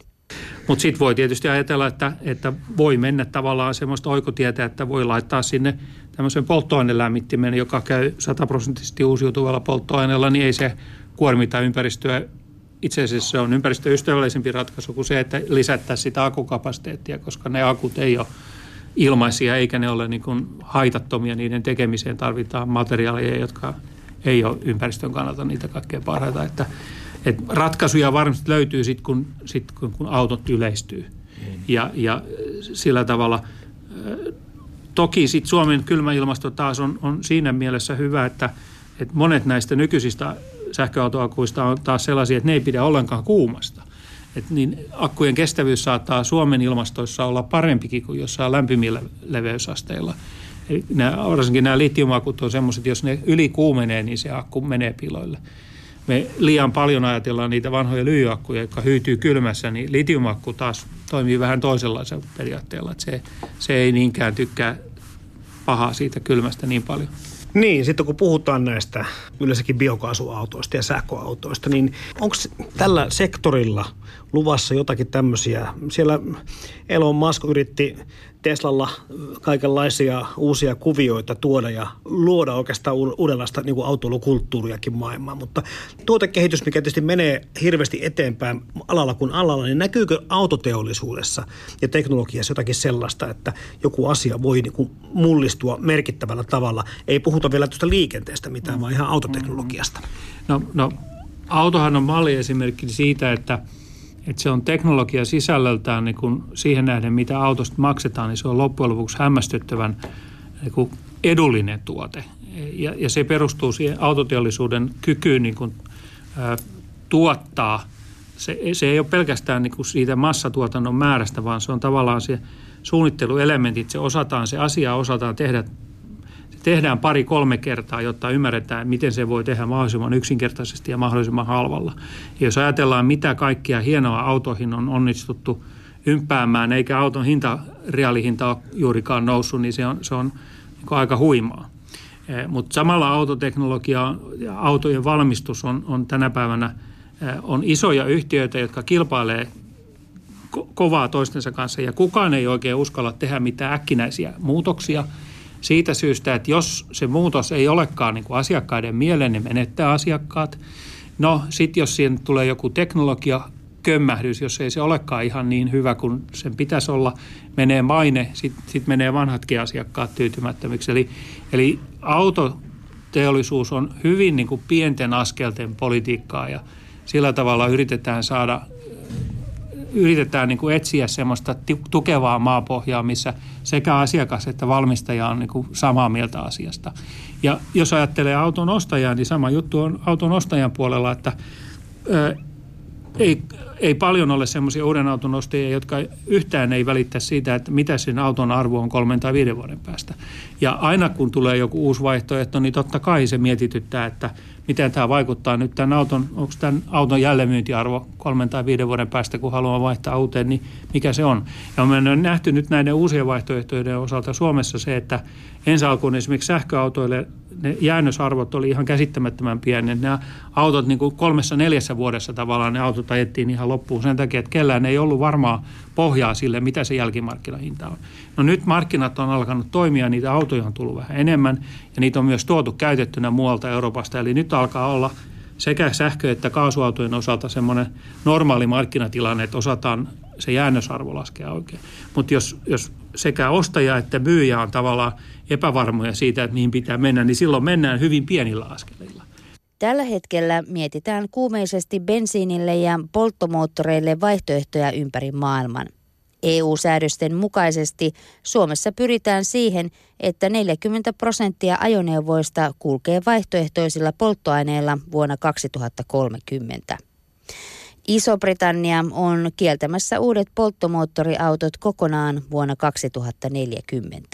Speaker 4: Mutta sitten voi tietysti ajatella, että, että voi mennä tavallaan semmoista oikotietä, että voi laittaa sinne tämmöisen polttoainelämmittimen, joka käy sataprosenttisesti uusiutuvalla polttoaineella, niin ei se kuormita ympäristöä itse asiassa se on ympäristöystävällisempi ratkaisu kuin se, että lisättäisiin sitä akukapasiteettia, koska ne akut ei ole ilmaisia eikä ne ole niin kuin haitattomia. Niiden tekemiseen tarvitaan materiaaleja, jotka ei ole ympäristön kannalta niitä kaikkein parhaita. Että, että ratkaisuja varmasti löytyy sitten, kun, sit, kun, kun autot yleistyy. Mm. Ja, ja sillä tavalla toki sitten Suomen kylmä ilmasto taas on, on siinä mielessä hyvä, että, että monet näistä nykyisistä sähköautoakuista on taas sellaisia, että ne ei pidä ollenkaan kuumasta. Et niin akkujen kestävyys saattaa Suomen ilmastoissa olla parempikin kuin jossain lämpimillä leveysasteilla. Eli nämä, varsinkin nämä litiumakut on sellaiset, jos ne ylikuumenee, niin se akku menee piloille. Me liian paljon ajatellaan niitä vanhoja lyijyakkuja, jotka hyytyy kylmässä, niin litiumakku taas toimii vähän toisenlaisella periaatteella. Se, se ei niinkään tykkää pahaa siitä kylmästä niin paljon.
Speaker 1: Niin, sitten kun puhutaan näistä yleensäkin biokaasuautoista ja sähköautoista, niin onko tällä sektorilla luvassa jotakin tämmöisiä? Siellä Elon Musk yritti Teslalla kaikenlaisia uusia kuvioita tuoda ja luoda oikeastaan uudenlaista niin autoilukulttuuriakin maailmaan. Mutta tuotekehitys, mikä tietysti menee hirveästi eteenpäin alalla kuin alalla, niin näkyykö autoteollisuudessa ja teknologiassa jotakin sellaista, että joku asia voi niin kuin mullistua merkittävällä tavalla? Ei puhuta vielä tuosta liikenteestä mitään, vaan ihan autoteknologiasta.
Speaker 4: No, no autohan on malli esimerkki siitä, että – että se on teknologia sisällöltään niin kun siihen nähden, mitä autosta maksetaan, niin se on loppujen lopuksi hämmästyttävän niin kuin edullinen tuote. Ja, ja se perustuu siihen autoteollisuuden kykyyn niin kuin, ä, tuottaa. Se, se ei ole pelkästään niin siitä massatuotannon määrästä, vaan se on tavallaan se suunnitteluelementit. Se osataan, se asia osataan tehdä tehdään pari-kolme kertaa, jotta ymmärretään, miten se voi tehdä mahdollisimman yksinkertaisesti ja mahdollisimman halvalla. Ja jos ajatellaan, mitä kaikkia hienoa autoihin on onnistuttu ympäämään, eikä auton hinta, reaalihinta ole juurikaan noussut, niin se on, se on niin aika huimaa. E, Mutta samalla autoteknologia ja autojen valmistus on, on tänä päivänä e, on isoja yhtiöitä, jotka kilpailee ko- kovaa toistensa kanssa ja kukaan ei oikein uskalla tehdä mitään äkkinäisiä muutoksia siitä syystä, että jos se muutos ei olekaan niin kuin asiakkaiden mieleen, niin menettää asiakkaat. No sitten jos siihen tulee joku teknologia kömmähdys, jos ei se olekaan ihan niin hyvä kuin sen pitäisi olla, menee maine, sitten sit menee vanhatkin asiakkaat tyytymättömiksi. Eli, eli autoteollisuus on hyvin niin kuin pienten askelten politiikkaa ja sillä tavalla yritetään saada yritetään niin kuin etsiä semmoista tukevaa maapohjaa, missä sekä asiakas että valmistaja on niin kuin samaa mieltä asiasta. Ja jos ajattelee auton ostajaa, niin sama juttu on auton ostajan puolella, että ei, ei paljon ole semmoisia uuden auton ostajia, jotka yhtään ei välitä siitä, että mitä sen auton arvo on kolmen tai viiden vuoden päästä. Ja aina kun tulee joku uusi vaihtoehto, niin totta kai se mietityttää, että miten tämä vaikuttaa nyt tämän auton, onko tämän auton jälleenmyyntiarvo kolmen tai viiden vuoden päästä, kun haluaa vaihtaa uuteen, niin mikä se on. Ja me on nähty nyt näiden uusien vaihtoehtojen osalta Suomessa se, että ensi alkuun esimerkiksi sähköautoille ne jäännösarvot oli ihan käsittämättömän pieni. Nämä autot niin kuin kolmessa neljässä vuodessa tavallaan ne autot ajettiin ihan loppuun sen takia, että kellään ei ollut varmaa pohjaa sille, mitä se jälkimarkkinahinta on. No nyt markkinat on alkanut toimia, niitä autoja on tullut vähän enemmän ja niitä on myös tuotu käytettynä muualta Euroopasta. Eli nyt alkaa olla sekä sähkö- että kaasuautojen osalta semmoinen normaali markkinatilanne, että osataan se jäännösarvo laskea oikein. Mutta jos, jos sekä ostaja että myyjä on tavallaan epävarmoja siitä, että mihin pitää mennä, niin silloin mennään hyvin pienillä askelilla.
Speaker 5: Tällä hetkellä mietitään kuumeisesti bensiinille ja polttomoottoreille vaihtoehtoja ympäri maailman. EU-säädösten mukaisesti Suomessa pyritään siihen, että 40 prosenttia ajoneuvoista kulkee vaihtoehtoisilla polttoaineilla vuonna 2030. Iso-Britannia on kieltämässä uudet polttomoottoriautot kokonaan vuonna 2040.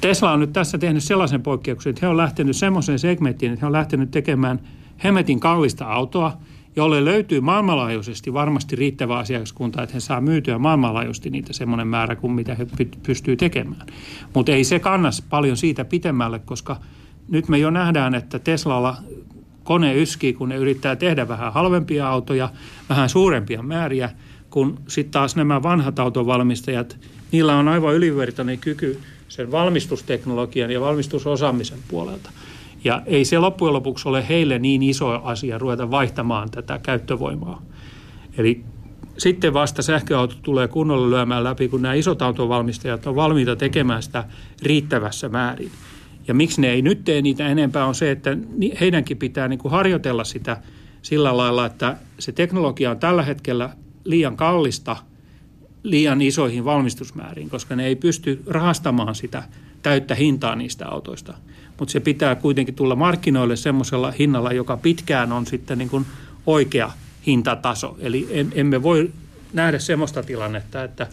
Speaker 4: Tesla on nyt tässä tehnyt sellaisen poikkeuksen, että he on lähtenyt semmoiseen segmenttiin, että he on lähtenyt tekemään hemetin kallista autoa, jolle löytyy maailmanlaajuisesti varmasti riittävä asiakaskunta, että he saa myytyä maailmanlaajuisesti niitä semmoinen määrä kuin mitä he pystyy tekemään. Mutta ei se kannas paljon siitä pitemmälle, koska nyt me jo nähdään, että Teslalla kone yskii, kun ne yrittää tehdä vähän halvempia autoja, vähän suurempia määriä, kun sitten taas nämä vanhat autovalmistajat, niillä on aivan ylivertainen kyky sen valmistusteknologian ja valmistusosaamisen puolelta. Ja ei se loppujen lopuksi ole heille niin iso asia ruveta vaihtamaan tätä käyttövoimaa. Eli sitten vasta sähköauto tulee kunnolla lyömään läpi, kun nämä isot autovalmistajat on valmiita tekemään sitä riittävässä määrin. Ja miksi ne ei nyt tee niitä enempää on se, että heidänkin pitää niin kuin harjoitella sitä sillä lailla, että se teknologia on tällä hetkellä liian kallista liian isoihin valmistusmääriin, koska ne ei pysty rahastamaan sitä täyttä hintaa niistä autoista. Mutta se pitää kuitenkin tulla markkinoille semmoisella hinnalla, joka pitkään on sitten niin kuin oikea hintataso. Eli emme voi nähdä semmoista tilannetta, että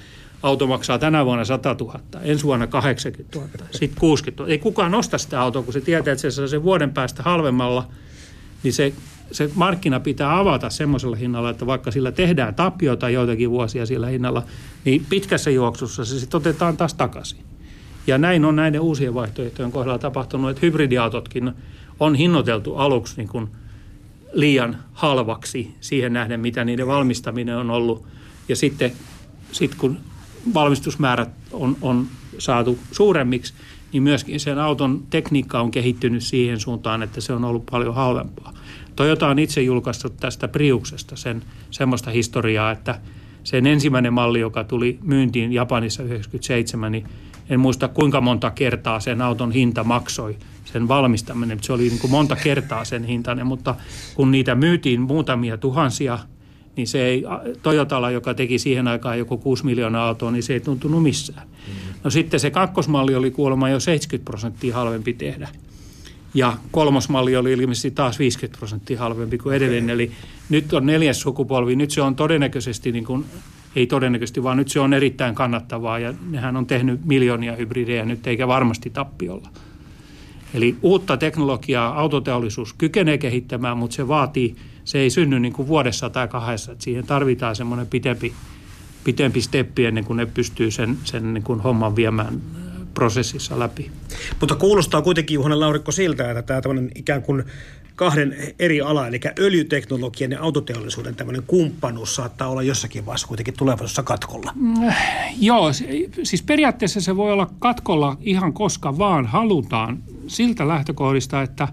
Speaker 4: auto maksaa tänä vuonna 100 000, ensi vuonna 80 000, sitten 60 000. Ei kukaan osta sitä autoa, kun se tietää, että se saa sen vuoden päästä halvemmalla, niin se, se markkina pitää avata semmoisella hinnalla, että vaikka sillä tehdään tappiota joitakin vuosia sillä hinnalla, niin pitkässä juoksussa se sitten otetaan taas takaisin. Ja näin on näiden uusien vaihtoehtojen kohdalla tapahtunut, että hybridiautotkin on hinnoiteltu aluksi niin kuin liian halvaksi siihen nähden, mitä niiden valmistaminen on ollut. Ja sitten sit kun valmistusmäärät on, on saatu suuremmiksi, niin myöskin sen auton tekniikka on kehittynyt siihen suuntaan, että se on ollut paljon halvempaa. Toyota on itse julkaissut tästä Priuksesta sen semmoista historiaa, että sen ensimmäinen malli, joka tuli myyntiin Japanissa 97, niin en muista kuinka monta kertaa sen auton hinta maksoi sen valmistaminen. Se oli niin kuin monta kertaa sen hintainen, mutta kun niitä myytiin muutamia tuhansia – niin se ei, Toyotalla, joka teki siihen aikaan joku 6 miljoonaa autoa, niin se ei tuntunut missään. Mm. No sitten se kakkosmalli oli kuulemma jo 70 prosenttia halvempi tehdä. Ja kolmosmalli oli ilmeisesti taas 50 prosenttia halvempi kuin edellinen. Eli nyt on neljäs sukupolvi. Nyt se on todennäköisesti, niin kuin, ei todennäköisesti, vaan nyt se on erittäin kannattavaa. Ja nehän on tehnyt miljoonia hybridejä nyt, eikä varmasti tappiolla. Eli uutta teknologiaa autoteollisuus kykenee kehittämään, mutta se vaatii – se ei synny niin kuin vuodessa tai kahdessa. Että siihen tarvitaan semmoinen pitempi, pitempi steppi ennen kuin ne pystyy sen, sen niin kuin homman viemään äh, prosessissa läpi.
Speaker 1: Mutta kuulostaa kuitenkin Juhanen Laurikko siltä, että tämä ikään kuin kahden eri alan, eli öljyteknologian ja autoteollisuuden tämmöinen kumppanuus saattaa olla jossakin vaiheessa kuitenkin tulevaisuudessa katkolla.
Speaker 4: Mm, joo, siis periaatteessa se voi olla katkolla ihan koska vaan halutaan siltä lähtökohdista, että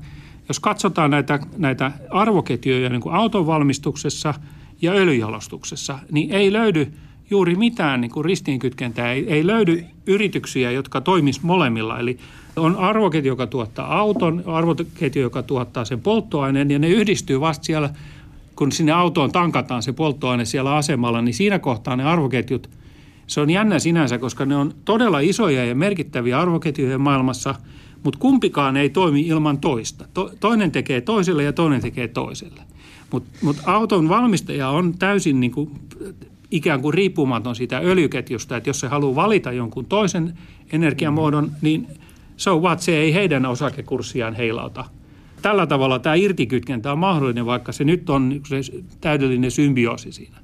Speaker 4: jos katsotaan näitä, näitä arvoketjuja niin kuin auton valmistuksessa ja öljyjalostuksessa, niin ei löydy juuri mitään niin kuin ristiinkytkentää. Ei, ei löydy yrityksiä, jotka toimis molemmilla. Eli on arvoketju, joka tuottaa auton, arvoketju, joka tuottaa sen polttoaineen, ja ne yhdistyy vasta siellä, kun sinne autoon tankataan se polttoaine siellä asemalla, niin siinä kohtaa ne arvoketjut, se on jännä sinänsä, koska ne on todella isoja ja merkittäviä arvoketjuja maailmassa, mutta kumpikaan ei toimi ilman toista. To, toinen tekee toiselle ja toinen tekee toiselle. Mutta mut auton valmistaja on täysin niin kuin, ikään kuin riippumaton siitä öljyketjusta, että jos se haluaa valita jonkun toisen energiamuodon, niin – so what, se ei heidän osakekurssiaan heilauta. Tällä tavalla tämä irtikytkentä on mahdollinen, vaikka se nyt on se täydellinen symbioosi siinä.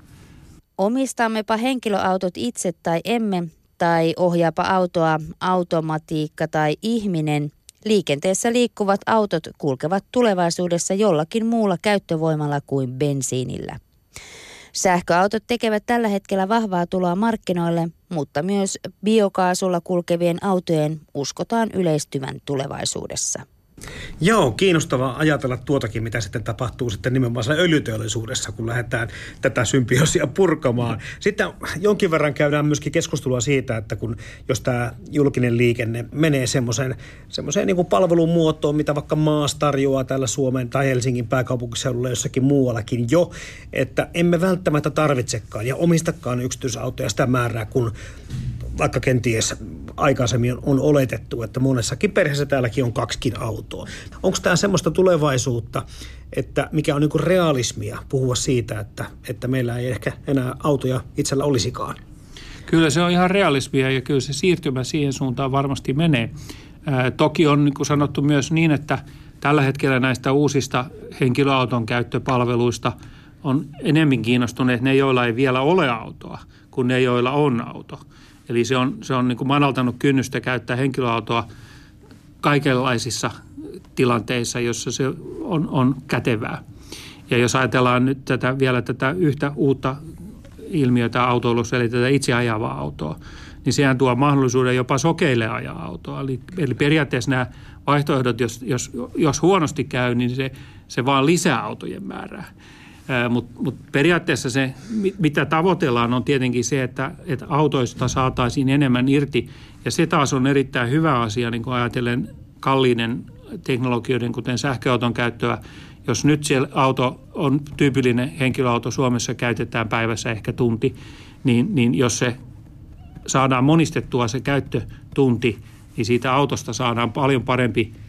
Speaker 5: Omistammepa henkilöautot itse tai emme, tai ohjaapa autoa automatiikka tai ihminen, liikenteessä liikkuvat autot kulkevat tulevaisuudessa jollakin muulla käyttövoimalla kuin bensiinillä. Sähköautot tekevät tällä hetkellä vahvaa tuloa markkinoille, mutta myös biokaasulla kulkevien autojen uskotaan yleistyvän tulevaisuudessa.
Speaker 1: Joo, kiinnostavaa ajatella tuotakin, mitä sitten tapahtuu sitten nimenomaan öljyteollisuudessa, kun lähdetään tätä symbioosia purkamaan. Sitten jonkin verran käydään myöskin keskustelua siitä, että kun jos tämä julkinen liikenne menee semmoiseen, semmoiseen niin palvelun muotoon, mitä vaikka Maas tarjoaa täällä Suomen tai Helsingin pääkaupunkiseudulla jossakin muuallakin jo, että emme välttämättä tarvitsekaan ja omistakaan yksityisautoja sitä määrää, kun vaikka kenties aikaisemmin on oletettu, että monessakin perheessä täälläkin on kaksikin autoa. Onko tämä semmoista tulevaisuutta, että mikä on niin realismia puhua siitä, että, että meillä ei ehkä enää autoja itsellä olisikaan?
Speaker 4: Kyllä se on ihan realismia ja kyllä se siirtymä siihen suuntaan varmasti menee. Ää, toki on niin kuin sanottu myös niin, että tällä hetkellä näistä uusista henkilöauton käyttöpalveluista on enemmän kiinnostuneet ne, joilla ei vielä ole autoa, kuin ne, joilla on auto. Eli se on, se on niin kuin madaltanut kynnystä käyttää henkilöautoa kaikenlaisissa tilanteissa, jossa se on, on kätevää. Ja jos ajatellaan nyt tätä, vielä tätä yhtä uutta ilmiötä autoilussa, eli tätä itse ajavaa autoa, niin sehän tuo mahdollisuuden jopa sokeille ajaa autoa. Eli, eli periaatteessa nämä vaihtoehdot, jos, jos, jos huonosti käy, niin se, se vaan lisää autojen määrää. Mutta mut periaatteessa se, mitä tavoitellaan, on tietenkin se, että, että autoista saataisiin enemmän irti. Ja se taas on erittäin hyvä asia, niin kuin ajatellen kalliiden teknologioiden, kuten sähköauton käyttöä. Jos nyt siellä auto on tyypillinen henkilöauto Suomessa, käytetään päivässä ehkä tunti, niin, niin jos se saadaan monistettua se käyttötunti, niin siitä autosta saadaan paljon parempi –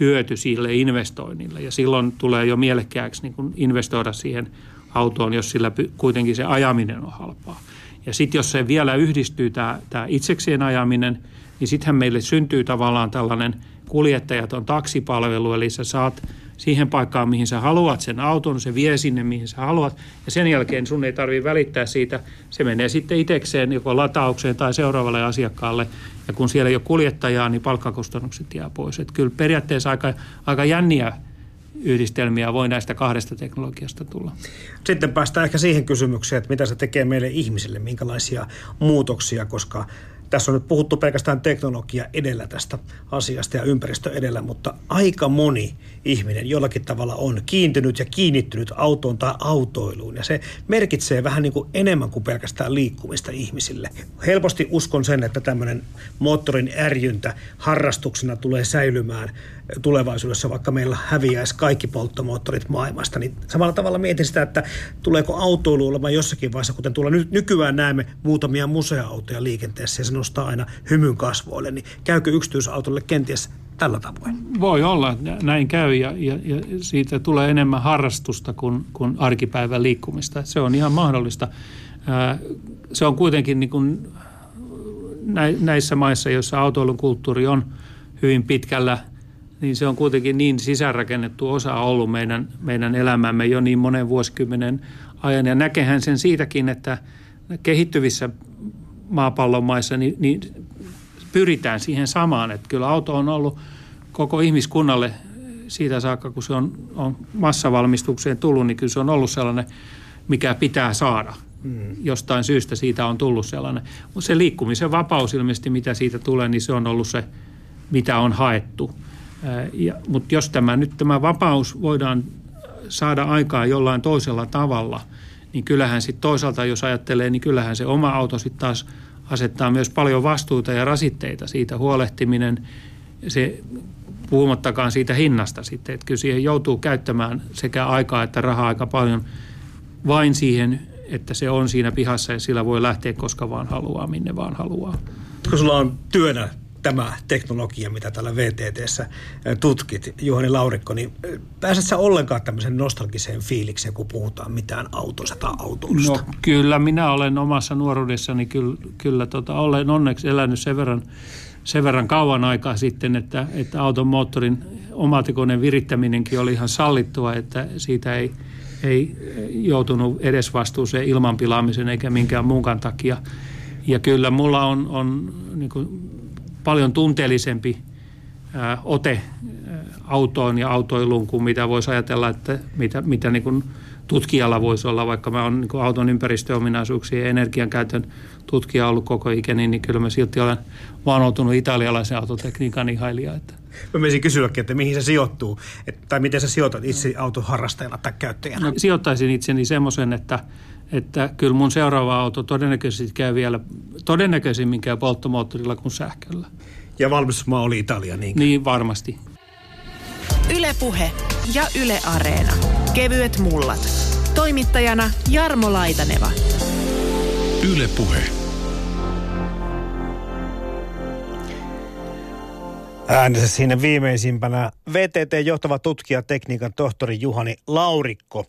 Speaker 4: hyöty sille investoinnille. Ja silloin tulee jo mielekkääksi niin investoida siihen autoon, jos sillä kuitenkin se ajaminen on halpaa. Ja sitten jos se vielä yhdistyy tämä, itsekseen ajaminen, niin sittenhän meille syntyy tavallaan tällainen kuljettajaton taksipalvelu, eli sä saat – siihen paikkaan, mihin sä haluat sen auton, se vie sinne, mihin sä haluat. Ja sen jälkeen sun ei tarvitse välittää siitä. Se menee sitten itsekseen joko lataukseen tai seuraavalle asiakkaalle. Ja kun siellä ei ole kuljettajaa, niin palkkakustannukset jää pois. Että kyllä periaatteessa aika, aika jänniä yhdistelmiä voi näistä kahdesta teknologiasta tulla.
Speaker 1: Sitten päästään ehkä siihen kysymykseen, että mitä se tekee meille ihmisille, minkälaisia muutoksia, koska tässä on nyt puhuttu pelkästään teknologia edellä tästä asiasta ja ympäristö edellä, mutta aika moni ihminen jollakin tavalla on kiintynyt ja kiinnittynyt autoon tai autoiluun. Ja se merkitsee vähän niin kuin enemmän kuin pelkästään liikkumista ihmisille. Helposti uskon sen, että tämmöinen moottorin ärjyntä harrastuksena tulee säilymään tulevaisuudessa, vaikka meillä häviäisi kaikki polttomoottorit maailmasta, niin samalla tavalla mietin sitä, että tuleeko autoilu olemaan jossakin vaiheessa, kuten tuolla nyt nykyään näemme muutamia museoautoja liikenteessä ja se nostaa aina hymyn kasvoille, niin käykö yksityisautolle kenties tällä tavoin?
Speaker 4: Voi olla, näin käy ja, ja, ja siitä tulee enemmän harrastusta kuin, kuin arkipäivän liikkumista. Se on ihan mahdollista. Se on kuitenkin niin kuin näissä maissa, joissa autoilun kulttuuri on hyvin pitkällä – niin se on kuitenkin niin sisäänrakennettu osa ollut meidän, meidän elämämme jo niin monen vuosikymmenen ajan. Ja näkehän sen siitäkin, että kehittyvissä maapallon maissa niin, niin pyritään siihen samaan. Että kyllä auto on ollut koko ihmiskunnalle siitä saakka, kun se on, on massavalmistukseen tullut, niin kyllä se on ollut sellainen, mikä pitää saada. Mm. Jostain syystä siitä on tullut sellainen. Mutta se liikkumisen vapaus ilmeisesti, mitä siitä tulee, niin se on ollut se, mitä on haettu. Mutta jos tämä nyt tämä vapaus voidaan saada aikaa jollain toisella tavalla, niin kyllähän sitten toisaalta, jos ajattelee, niin kyllähän se oma auto sitten taas asettaa myös paljon vastuuta ja rasitteita siitä huolehtiminen. Se puhumattakaan siitä hinnasta sitten, että kyllä siihen joutuu käyttämään sekä aikaa että rahaa aika paljon vain siihen, että se on siinä pihassa ja sillä voi lähteä koska vaan haluaa, minne vaan haluaa.
Speaker 1: Kun sulla on työnä tämä teknologia, mitä täällä VTTssä tutkit, Juhani Laurikko, niin pääset sä ollenkaan tämmöisen nostalgiseen fiilikseen, kun puhutaan mitään autosta tai autoista?
Speaker 4: No kyllä, minä olen omassa nuoruudessani kyllä, kyllä tota, olen onneksi elänyt sen verran, sen verran kauan aikaa sitten, että, että auton moottorin omatikoinen virittäminenkin oli ihan sallittua, että siitä ei, ei joutunut edesvastuuseen ilmanpilaamisen eikä minkään muunkaan takia. Ja kyllä mulla on, on niin kuin paljon tunteellisempi ote autoon ja autoiluun kuin mitä voisi ajatella, että mitä, mitä niin kuin tutkijalla voisi olla, vaikka mä olen niin auton ympäristöominaisuuksia ja energiankäytön tutkija ollut koko ikäni, niin kyllä mä silti olen vanoutunut italialaisen autotekniikan ihailija. Että.
Speaker 1: Mä menisin kysyäkin, että mihin se sijoittuu, että, tai miten sä sijoitat itse autoharrastajana tai käyttäjänä?
Speaker 4: No, sijoittaisin itseni semmoisen, että, että kyllä mun seuraava auto todennäköisesti käy vielä, todennäköisimmin käy polttomoottorilla kuin sähköllä.
Speaker 1: Ja valmistusmaa oli Italia, niin
Speaker 4: Niin varmasti.
Speaker 3: Ylepuhe ja Yle Areena. Kevyet mullat. Toimittajana Jarmo Laitaneva.
Speaker 2: Yle Puhe.
Speaker 1: Äänessä siinä viimeisimpänä VTT-johtava tutkija, tekniikan tohtori Juhani Laurikko.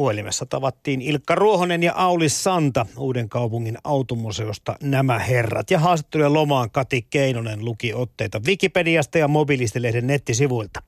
Speaker 1: Puhelimessa tavattiin Ilkka Ruohonen ja Aulis Santa Uuden kaupungin automuseosta nämä herrat. Ja haastattelujen lomaan Kati Keinonen luki otteita Wikipediasta ja mobiilistilehden nettisivuilta.